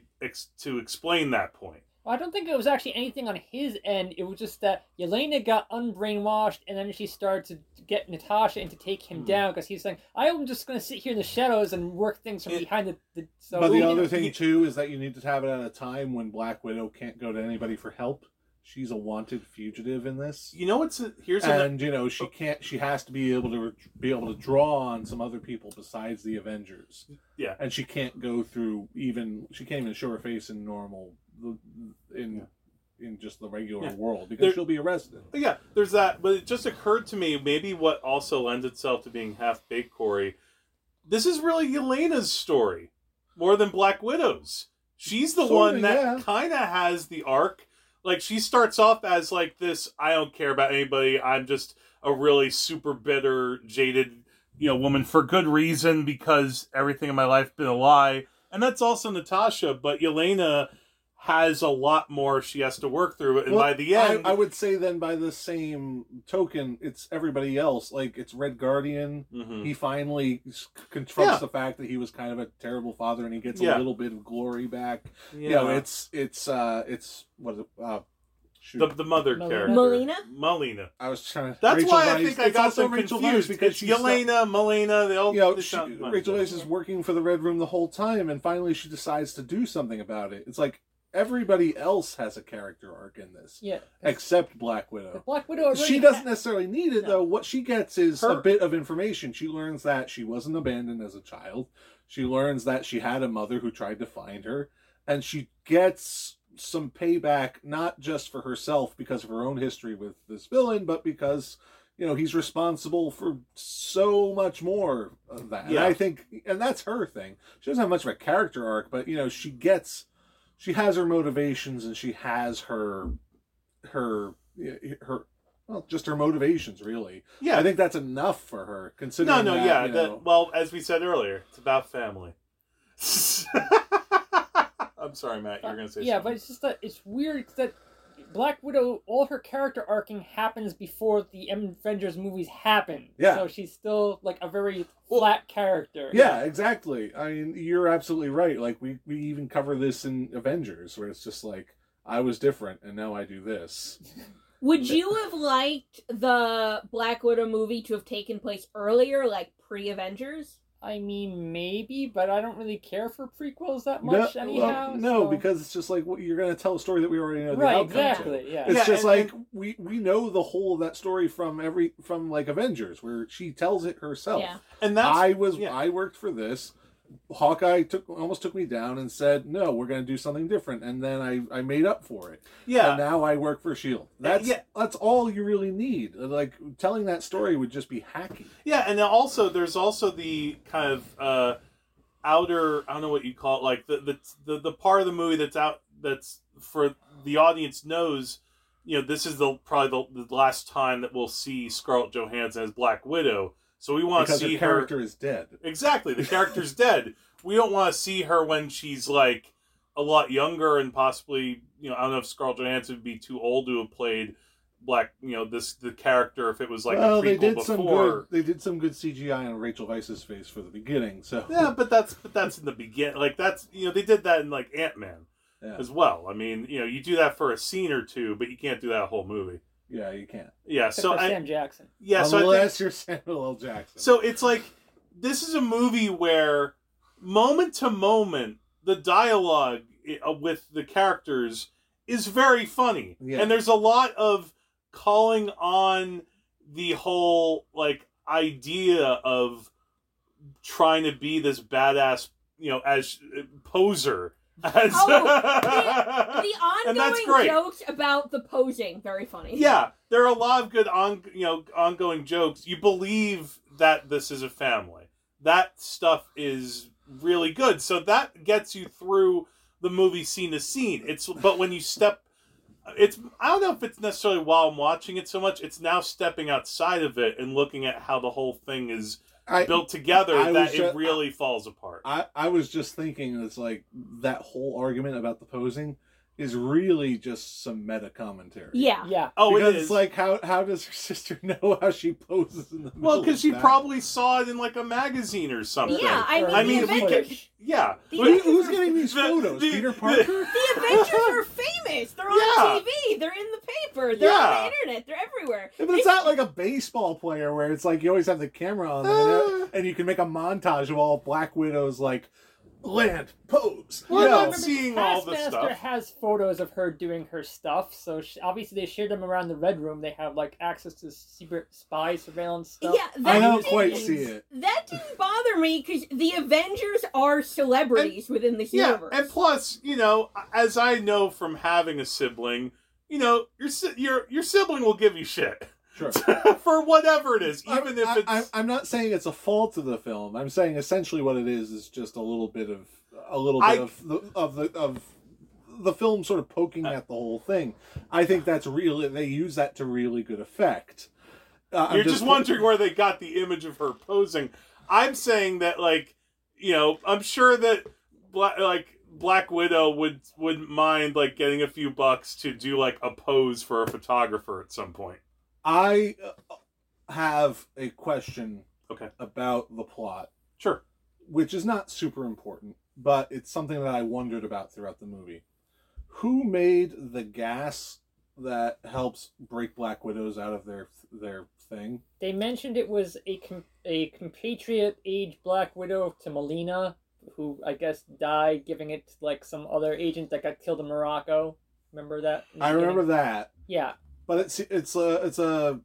to explain that point I don't think it was actually anything on his end. It was just that Yelena got unbrainwashed, and then she started to get Natasha and to take him Hmm. down because he's saying, "I'm just going to sit here in the shadows and work things from It- behind the." the so but the you other know, thing you- too is that you need to have it at a time when Black Widow can't go to anybody for help. She's a wanted fugitive in this. You know what's a, here's an, and you know she can't she has to be able to be able to draw on some other people besides the avengers Yeah. and she can't go through even she can't even show her face in normal in in just the regular Yeah. world because There- she'll be arrested But yeah, there's that. But it just occurred to me maybe what also lends itself to being half baked, Korey. This is really Yelena's story more than Black Widow's. She's the Sorta, one that yeah. kind of has the arc. Like she starts off as like this. I don't care about anybody. I'm just a really super bitter, jaded, you know, woman for good reason because everything in my life been a lie. And that's also Natasha. But Yelena has a lot more she has to work through. And Well, by the end, I, I would say then by the same token it's everybody else like it's red guardian Mhm. he finally confronts Yeah. the fact that he was kind of a terrible father and he gets Yeah. a little bit of glory back Yeah. you know it's it's uh it's what is it uh shoot. the, the mother Melina? character. Melina? Melina. I was trying to. That's Rachel why I think I it's got so Rachel confused Weisz because she's Yelena, Melina, they all you know, they she. Rachel Weisz is working for the Red Room the whole time, and finally she decides to do something about it. It's like everybody else has a character arc in this, yeah, except Black Widow. Black Widow. She doesn't necessarily need it No. though. What she gets is Her- a bit of information. She learns that she wasn't abandoned as a child. She learns that she had a mother who tried to find her, and she gets some payback not just for herself because of her own history with this villain, but because you know he's responsible for so much more of that. And Yeah. I think, and that's her thing. She doesn't have much of a character arc, but you know she gets, she has her motivations and she has her, her, her. Well, just her motivations, really. Yeah. I think that's enough for her. Considering no, no, that, yeah. you that- know- well, as we said earlier, it's about family. [LAUGHS] I'm sorry, Matt. You're gonna say yeah, but it's just that it's weird that Black Widow, all her character arcing happens before the Avengers movies happen. Yeah. So she's still like a very Well- flat character. Yeah, exactly. I mean, you're absolutely right. Like we we even cover this in Avengers, where it's just like I was different and now I do this. [LAUGHS] Would you have liked the Black Widow movie to have taken place earlier, like pre Avengers? I mean, maybe, but I don't really care for prequels that No, much well, anyhow. no, so- because it's just like well, you're going to tell a story that we already know the right, outcome to. exactly, yeah. It's Yeah, just and- like we we know the whole of that story from every from like Avengers, where she tells it herself. Yeah. and that's I was yeah. I worked for this. Hawkeye took almost took me down and said, "No, we're going to do something different," and then I I made up for it. yeah. And now I work for Shield. That's yeah. that's all you really need. Like telling that story would just be hacky. Yeah, and then also there's also the kind of uh, outer I don't know what you call it, like the, the the the part of the movie that's out that's for the audience knows, you know, this is the probably the, the last time that we'll see Scarlett Johansson as Black Widow. So we want to see her character is dead. Exactly. The character's dead. We don't want to see her when she's like a lot younger and possibly, you know, I don't know if Scarlett Johansson would be too old to have played Black, you know, this the character if it was like well, a they did before. some good. They did some good CGI on Rachel Weisz's face for the beginning. So Yeah, but that's but that's in the beginning. Like that's you know they did that in like Ant Man yeah, as well. I mean, you know, you do that for a scene or two, but you can't do that a whole movie. Yeah, you can't. Yeah. Except So for I Sam Jackson. yeah. So I think, Unless you're Samuel L. Jackson. So it's like this is a movie where moment to moment the dialogue eh, uh, with the characters is very funny. Yeah. And there's a lot of calling on the whole like idea of trying to be this badass, you know, as eh, poser. [LAUGHS] As Oh, The [LAUGHS] that's ongoing jokes about the posing, very funny. yeah, there are a lot of good on you know ongoing jokes. You believe that this is a family. That stuff is really good. So that gets you through the movie scene to scene. It's but when you step it's I don't know if it's necessarily while I'm watching it so much. It's now stepping outside of it and looking at how the whole thing is I, built together I that was it really falls apart. I, I was just thinking it's like that whole argument about the posing is really just some meta commentary. Yeah. Yeah. oh, because it is. it's like how how does her [LAUGHS] sister know how she poses in the well, because she that? probably saw it in like a magazine or something. Yeah, I mean, I the mean, we Avengers. could, yeah. The Who- who's getting these The- photos? the- Peter Parker? [LAUGHS] The Avengers are famous. famous. They're Yeah. on TV. They're in the paper. They're on Yeah. the internet. They're everywhere. Yeah, but it's not like a baseball player where it's like you always have the camera on them, Uh. and you can make a montage of all Black Widows like land pose. Well, you I'm know? Remember, seeing all the stuff. has photos of her doing her stuff, so she, obviously they shared them around the Red Room. They have like access to secret spy surveillance stuff. Yeah, that I don't quite see it. That didn't bother me because the Avengers are celebrities within the Yeah, universe. and plus, you know, as I know from having a sibling, you know, your your your sibling will give you shit [LAUGHS] Sure. [LAUGHS] for whatever it is, even if it's. I, I'm not saying it's a fault of the film. I'm saying essentially what it is is just a little bit of a little bit I- of the of the of the film sort of poking at the whole thing. I think that's really they use that to really good effect. Uh, You're just wondering where they got the image of her posing. I'm saying that, like, you know, I'm sure that, Black, like, Black Widow would wouldn't mind like getting a few bucks to do like a pose for a photographer at some point. I uh, have a question Okay. about the plot, Sure. which is not super important, but it's something that I wondered about throughout the movie. Who made the gas that helps break Black Widows out of their their thing? They mentioned it was a com- a compatriot age Black Widow to Melina, who I guess died, giving it to like some other agent that got killed in Morocco. Remember that? I remember that, Yeah, but it's it's a it's a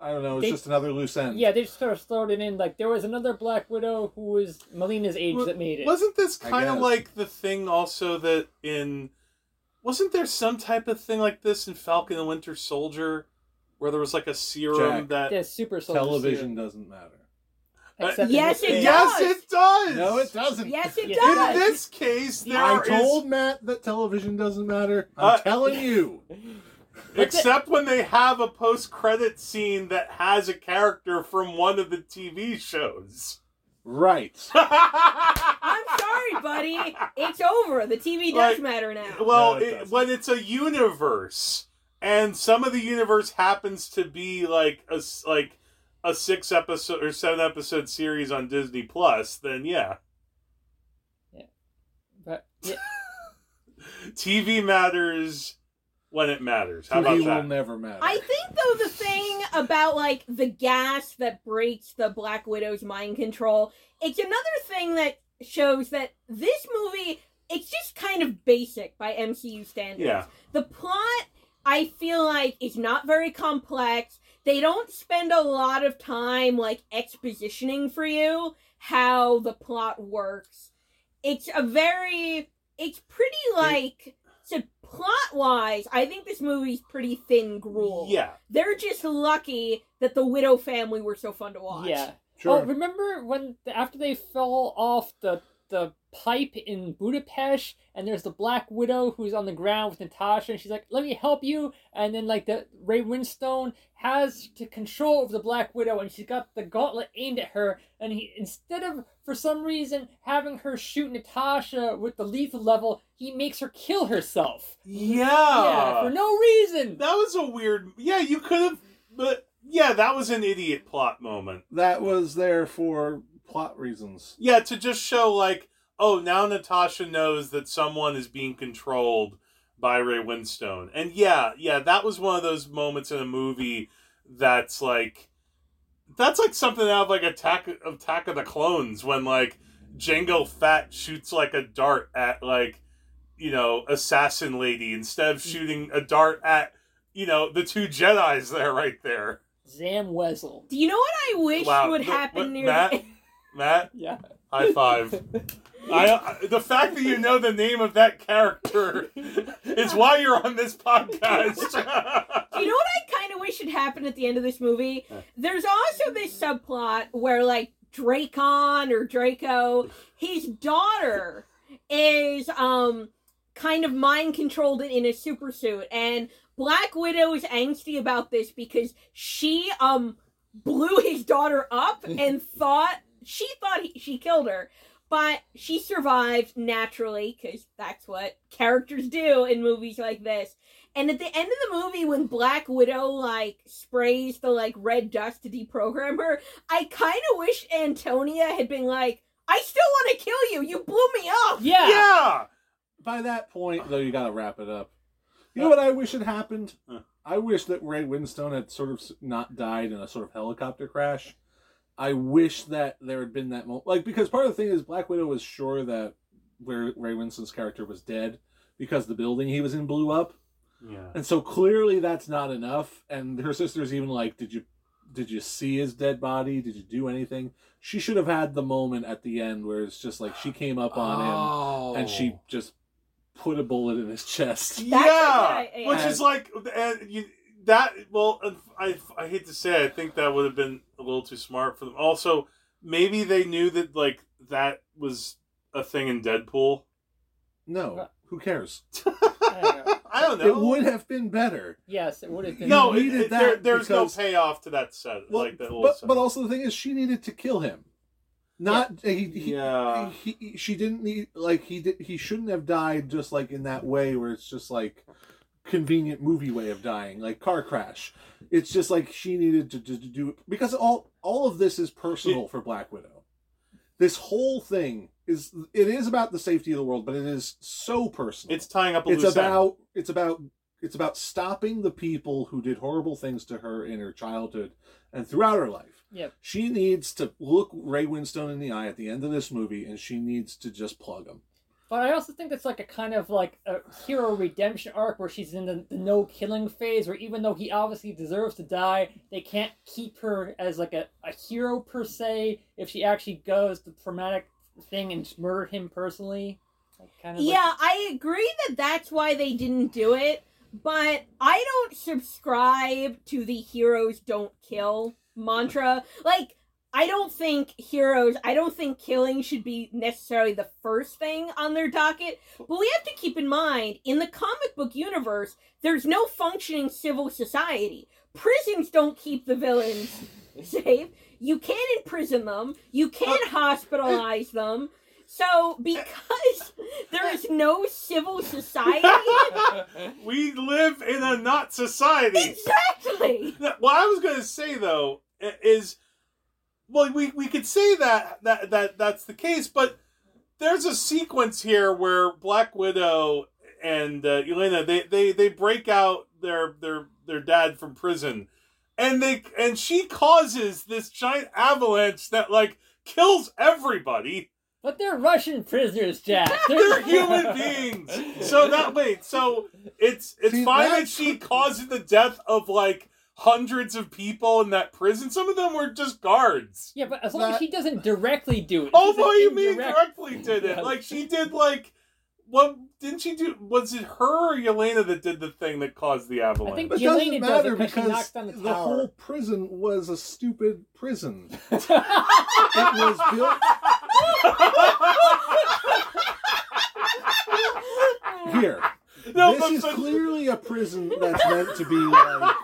I don't know. It's They- just another loose end. yeah. They just sort of thrown it in. Like there was another Black Widow who was Melina's age Well, that made it. Wasn't this kind of like the thing also that in wasn't there some type of thing like this in Falcon and Winter Soldier where there was like a serum Jack. that the super soldier television serum. doesn't matter. Except Yes, it case. Yes, does. it does. No, it doesn't. yes, it does. In this case, there I is- told [LAUGHS] Matt that television doesn't matter. I'm Uh, telling you. [LAUGHS] except when they have a post-credit scene that has a character from one of the TV shows. Right. [LAUGHS] I'm sorry, buddy. It's over. The TV does Like, matter now. Well, No, it it, when it's a universe, and some of the universe happens to be like a s- like a six episode or seven episode series on Disney Plus, then yeah. yeah, But yeah, [LAUGHS] TV matters when it matters. How TV about will that? never matter. I think though the thing about like the gas that breaks the Black Widow's mind control, it's another thing that shows that this movie it's just kind of basic by MCU standards. Yeah. The plot I feel like is not very complex. They don't spend a lot of time like expositioning for you how the plot works. It's a very it's pretty like so plot wise, I think this movie's pretty thin gruel. Yeah, They're just lucky that the Widow family were so fun to watch. yeah. sure. Oh, remember when after they fell off the the pipe in Budapest, and there's the Black Widow who's on the ground with Natasha, and she's like, "Let me help you," and then like the Ray Winstone has to control over the Black Widow, and she's got the gauntlet aimed at her, and he instead of for some reason having her shoot Natasha with the lethal level, he makes her kill herself. yeah. yeah, for no reason. that was a weird. Yeah, you could have, but yeah, that was an idiot plot moment. that was there for plot reasons. Yeah, to just show like, oh, now Natasha knows that someone is being controlled by Ray Winstone. And yeah, yeah, that was one of those moments in a movie that's like that's like something out of like Attack of Attack of the Clones when like Jango Fett shoots like a dart at like you know, assassin lady instead of mm. shooting a dart at you know, the two Jedi's there right there. Zam Wesell. Do you know what I wish Wow, would but- happen but near Matt? Matt, Yeah. high five. [LAUGHS] I, I the fact that you know the name of that character is why you're on this podcast. [LAUGHS] You know what I kind of wish had happened at the end of this movie? There's also this subplot where, like, Dracon or Draco, his daughter is, um, kind of mind controlled in a super suit. And Black Widow is angsty about this because she, um, blew his daughter up and [LAUGHS] thought, she thought he, she killed her. But she survived naturally because that's what characters do in movies like this. And at the end of the movie, when Black Widow like sprays the like red dust to deprogram her, I kind of wish Antonia had been like, "I still want to kill you. You blew me up." Yeah. yeah. By that point, though, you got to wrap it up. You know what I wish had happened? I wish that Ray Winstone had sort of not died in a sort of helicopter crash. I wish that there had been that moment, like because part of the thing is Black Widow was sure that where Ray Winstone's character was dead because the building he was in blew up, Yeah. and so clearly that's not enough. And her sister's even like, "Did you, did you see his dead body? Did you do anything?" She should have had the moment at the end where it's just like she came up on him Oh. and she oh. just put a bullet in his chest. That's yeah, a which yeah. is like and you that. Well, I I hate to say, it, I think that would have been a little too smart for them. Also, maybe they knew that like that was a thing in Deadpool. No, uh, who cares? [LAUGHS] I don't know. It would have been better. yes, it would have been. no, You it, needed it- there, that there's no payoff to that set. Well, like that little but set. but also the thing is, she needed to kill him. Not he, he, Yeah. he, he- She didn't need like he did. He shouldn't have died just like in that way where it's just like convenient movie way of dying, like car crash. It's just like she needed to, to, to do because all all of this is personal for Black Widow. This whole thing is it is about the safety of the world, but it is so personal. it's tying up a it's loose end. about it's about it's about stopping the people who did horrible things to her in her childhood and throughout her life. Yep. She needs to look Ray Winstone in the eye at the end of this movie, and she needs to just plug him. But I also think it's like a kind of like a hero redemption arc where she's in the, the no killing phase, where even though he obviously deserves to die, they can't keep her as like a, a hero per se if she actually goes the traumatic thing and murder him personally. Like, kind of like- Yeah, I agree that that's why they didn't do it, but I don't subscribe to the heroes don't kill mantra. Like, I don't think heroes, I don't think killing should be necessarily the first thing on their docket, but we have to keep in mind in the comic book universe, there's no functioning civil society. Prisons don't keep the villains [LAUGHS] safe. You can't imprison them, you can't uh, hospitalize them. So, [LAUGHS] because there is no civil society, [LAUGHS] we live in a not society. exactly. What I was going to say though is, well, we we could say that that that that's the case, but there's a sequence here where Black Widow and uh, Yelena they, they they break out their their their dad from prison, and they and she causes this giant avalanche that like kills everybody. But they're Russian prisoners, Jack. [LAUGHS] They're human beings. So that wait, so it's it's See, fine that she causes the death of like hundreds of people in that prison. Some of them were just guards. Yeah, but as long as she doesn't directly do it. Oh, this what do you mean directly did it? Like she did like what didn't she do? Was it her or Yelena that did the thing that caused the avalanche? I think But it Yelena doesn't does it matter 'cause she because knocks down the the whole prison was a stupid prison. [LAUGHS] It was built here. No, this but- is but- clearly a prison that's meant to be like.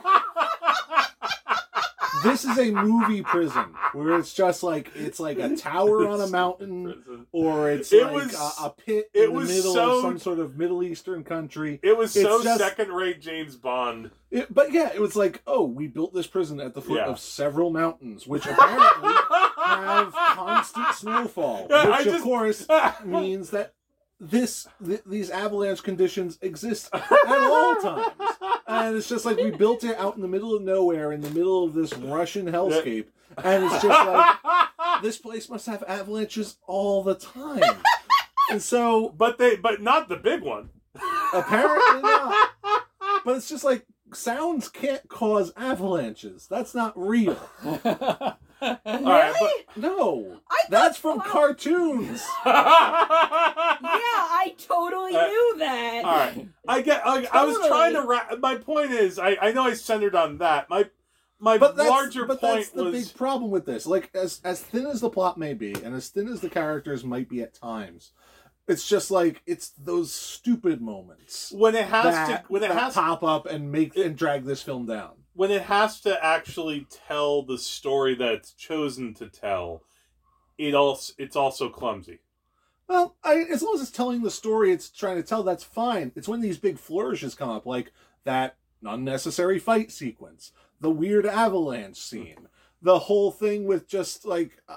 This is a movie prison where it's just like it's like a tower on a mountain, or it's It like was- a, a pit it in the was middle so- of some sort of Middle Eastern country. It was It's so just- second-rate James Bond. It, but yeah, it was like, oh, we built this prison at the foot Yeah. of several mountains, which apparently [LAUGHS] have constant snowfall, Yeah, I which of just- course [LAUGHS] means that this th- these avalanche conditions exist at all times. And it's just like we built it out in the middle of nowhere, in the middle of this Russian hellscape, and it's just like this place must have avalanches all the time. And so but they, but not the big one. apparently not. But it's just like sounds can't cause avalanches. That's not real. [LAUGHS] All right, Really? No, I thought- that's from wow. cartoons. [LAUGHS] Yeah, I totally Uh, knew that. All right, I get. I, I was trying to. Ra- my point is, I, I know I centered on that. My my But that's, larger but point that's the was big problem with this. Like as as thin as the plot may be, and as thin as the characters might be at times, it's just like it's those stupid moments when it has that, to when it that has pop up and make and drag this film down. When it has to actually tell the story that it's chosen to tell. It also it's also clumsy. Well, I, as long as it's telling the story it's trying to tell, that's fine. It's when these big flourishes come up, like that unnecessary fight sequence, the weird avalanche scene, the whole thing with just like uh,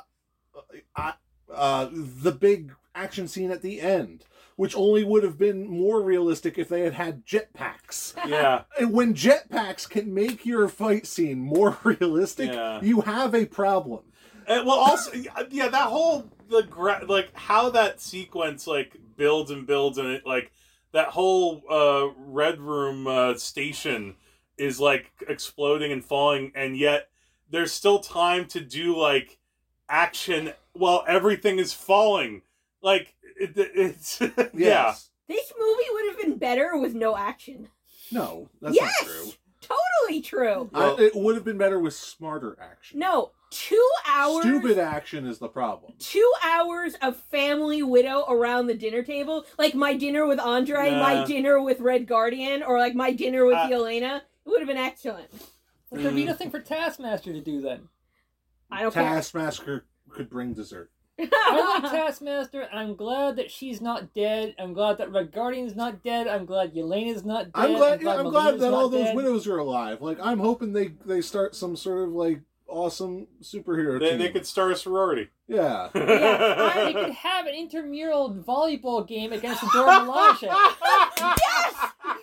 uh, uh, the big action scene at the end. Which only would have been more realistic if they had had jetpacks. Yeah. And when jetpacks can make your fight scene more [LAUGHS] realistic, Yeah. you have a problem. And, well, also, yeah, that whole the gra- like how that sequence like builds and builds, and it like that whole uh, red room uh, station is like exploding and falling, and yet there's still time to do like action while everything is falling. Like it, it's [LAUGHS] yeah. This movie would have been better with no action. No, that's yes, not true. totally true. Well- I- it would have been better with smarter action. No, two hours. Stupid action is the problem. Two hours of family widow around the dinner table, like my dinner with Andre, my dinner with Red Guardian, or like my dinner with Uh, Yelena. It would have been excellent. What could be the thing for Taskmaster to do then? I don't Taskmaster could bring dessert. I like [LAUGHS] Taskmaster. I'm glad that she's not dead. I'm glad that Red Guardian's not dead. I'm glad Yelena's not dead. I'm glad. yeah, I'm glad that all those dead. widows are alive. Like I'm hoping they they start some sort of like awesome superhero They, team. they could start a sorority. Yeah. [LAUGHS] Yeah, they could have an intramural volleyball game against the Dora Milaje. [LAUGHS] yes!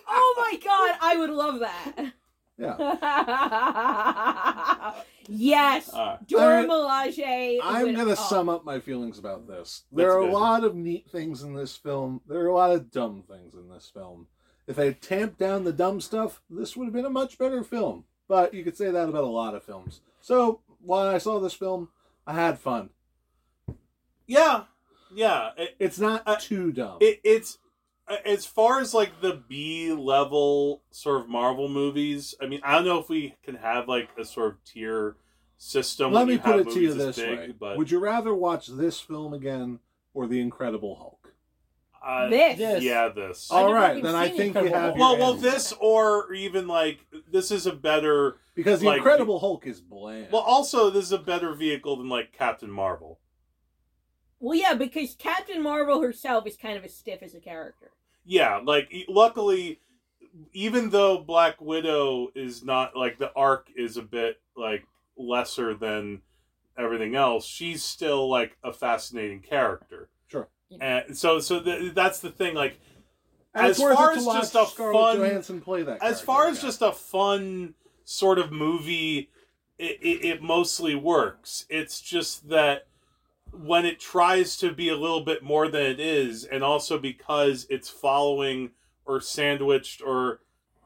Oh my god, I would love that. Yeah. Yes, Uh, Dora I- Milaje. I'm gonna sum up my feelings about this. There That's are good. a lot of neat things in this film. There are a lot of dumb things in this film. If they had tamped down the dumb stuff, this would have been a much better film. But you could say that about a lot of films. So while I saw this film, I had fun. yeah, yeah. It, It's not Uh, too dumb. it, it's as far as like the B level sort of Marvel movies. I mean, I don't know if we can have like a sort of tier system. Let me put it to you movies this way: but Would you rather watch this film again or The Incredible Hulk? uh, This. This. yeah, this. I All never right, even then I think you Incredible have Hulk. well, well, this or even like this is a better. because The like- Incredible Hulk is bland. Well, also this is a better vehicle than like Captain Marvel. Well, yeah, because Captain Marvel herself is kind of as stiff as a character. Yeah, like luckily, even though Black Widow is not like the arc is a bit like lesser than everything else, she's still like a fascinating character. Sure. And so, so th- that's the thing. Like, And as far as just a Scarlett fun- play that. as far as again. just a fun sort of movie, it, it, it mostly works. It's just that when it tries to be a little bit more than it is, and also because it's following or sandwiched or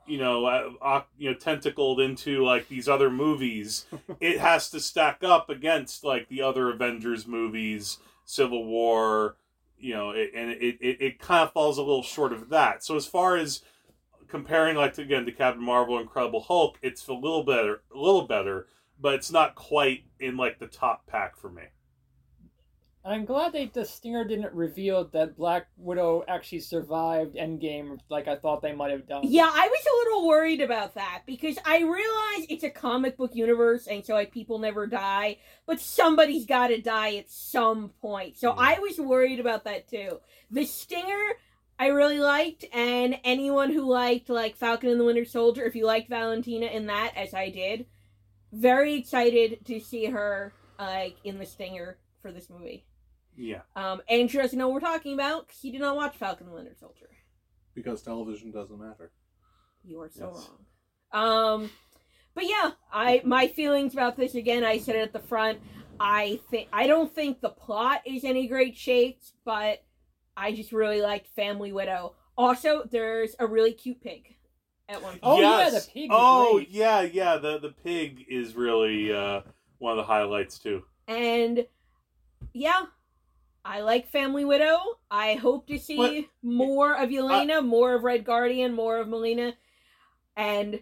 you know, uh, you know, tentacled into like these other movies, [LAUGHS] it has to stack up against like the other Avengers movies, Civil War, you know, it, and it, it it kind of falls a little short of that. So as far as comparing like to, again to Captain Marvel, Incredible Hulk, it's a little better, a little better, but it's not quite in like the top pack for me. I'm glad they the stinger didn't reveal that Black Widow actually survived Endgame like I thought they might have done. Yeah, I was a little worried about that because I realize it's a comic book universe and so like people never die, but somebody's got to die at some point. So I was worried about that too. The stinger I really liked and anyone who liked like Falcon and the Winter Soldier, if you liked Valentina in that as I did, very excited to see her like in the stinger for this movie. Yeah, Um and Andrew doesn't know what we're talking about he did not watch Falcon and the Winter Soldier. because television doesn't matter. You are so Yes. wrong. Um, but yeah, I my feelings about this again. I said it at the front. I think I don't think the plot is any great shakes, but I just really liked Family Widow. Also, there's a really cute pig at one point. Oh, yeah, the pig's Oh great. yeah, yeah. The the pig is really uh, one of the highlights too. And yeah, I like Family Widow. I hope to see What- more of Yelena, more of Red Guardian, more of Melina, and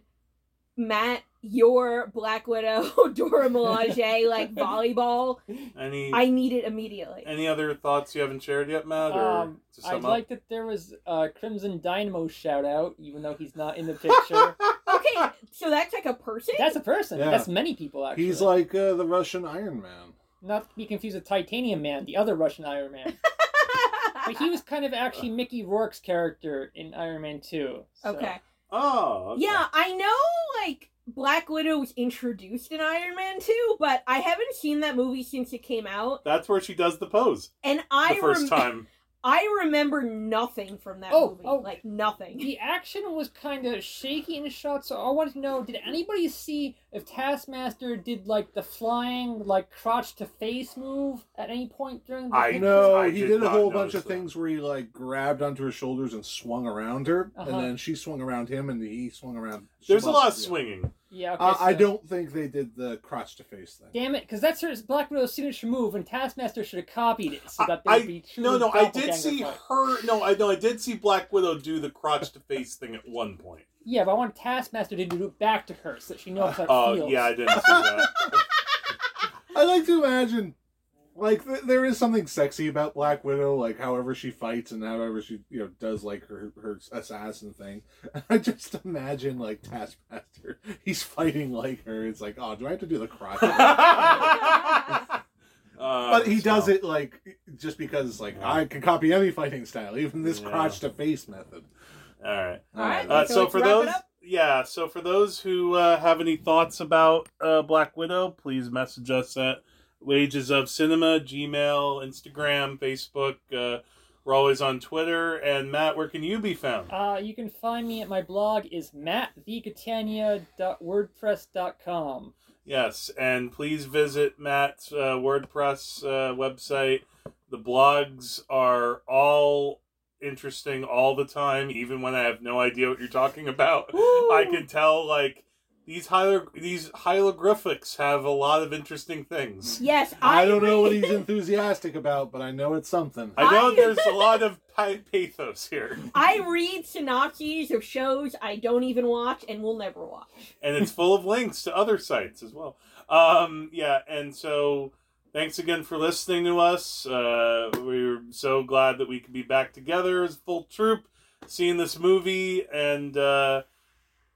Matt. Your Black Widow, [LAUGHS] Dora Milaje, like volleyball. [LAUGHS] Any I need it immediately. any other thoughts you haven't shared yet, Matt? Or Um, to I'd up? like that there was a Crimson Dynamo shout out, even though he's not in the picture. [LAUGHS] Okay, so that's like a person. That's a person. Yeah. That's many people actually. He's like uh, the Russian Iron Man. Not to be confused with Titanium Man, the other Russian Iron Man. [LAUGHS] but he was kind of actually Mickey Rourke's character in Iron Man 2. so- okay. Oh, okay. Yeah, I know. Like Black Widow was introduced in Iron Man 2, but I haven't seen that movie since it came out. That's where she does the pose And I the first rem- time. [LAUGHS] I remember nothing from that Oh, movie. oh. Like nothing. The action was kind of shaky in the shots, so I wanted to know: Did anybody see if Taskmaster did like the flying, like crotch to face move at any point during the? I picture? No, I he did did, a whole bunch of that. things where he like grabbed onto her shoulders and swung around her, Uh-huh. and then she swung around him, and he swung around. There's a lot of Yeah. swinging. Yeah, okay, Uh, I don't think they did the crotch to face thing. Damn it, because that's her Black Widow's signature move, and Taskmaster should have copied it so that I, there'd be true no, no, I did see fight. her. No, I know I did see Black Widow do the crotch to face thing at one point. Yeah, but I want Taskmaster to do it back to her so that she knows how it Oh feels. yeah, I didn't see that. [LAUGHS] I like to imagine, like th- there is something sexy about Black Widow, like however she fights and however she you know does like her her assassin thing. [LAUGHS] I just imagine like Taskmaster, [LAUGHS] he's fighting like her. It's like, oh, do I have to do the crotch? Uh, but he does it like just because it's like I can copy any fighting style, even this Yeah. crotch to face method. All right. All right, Uh, So so for those, yeah. So for those who uh, have any thoughts about uh, Black Widow, please message us at Wages of Cinema, Gmail, Instagram, Facebook. Uh, we're always on Twitter. And Matt, where can you be found? Uh, you can find me at my blog is mattthecatania.wordpress.com. Yes, and please visit Matt's uh, WordPress uh, website. The blogs are all interesting all the time, even when I have no idea what you're talking about. [LAUGHS] I can tell like these hier- these hieroglyphics have a lot of interesting things. Yes, I, I don't know what he's [LAUGHS] enthusiastic about, but I know it's something. I know I- there's a lot of pathos here, I read synopses of shows I don't even watch and will never watch. and it's full of links to other sites as well. Um, yeah, and so thanks again for listening to us. Uh, we're so glad that we could be back together as a full troop, seeing this movie, and uh,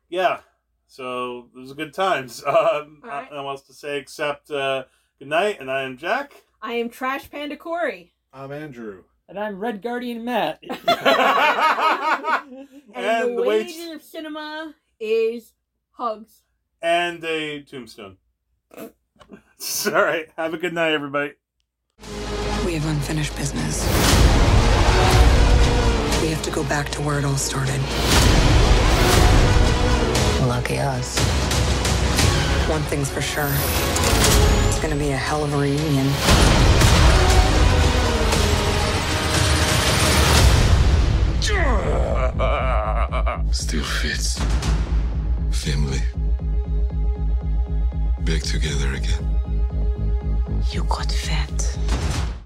yeah, so it was good times. [LAUGHS] Um, All right. I don't else to say except uh, good night, and I am Jack. I am Trash Panda Korey. I'm Andrew. And I'm Red Guardian Matt. And, [LAUGHS] [LAUGHS] And the the wages wage- of cinema is hugs. and a tombstone. [LAUGHS] All right, have a good night, everybody. We have unfinished business. We have to go back to where it all started. Lucky us. One thing's for sure. It's gonna be a hell of a reunion. [LAUGHS] Still fits. Family. Back together again. You got fat.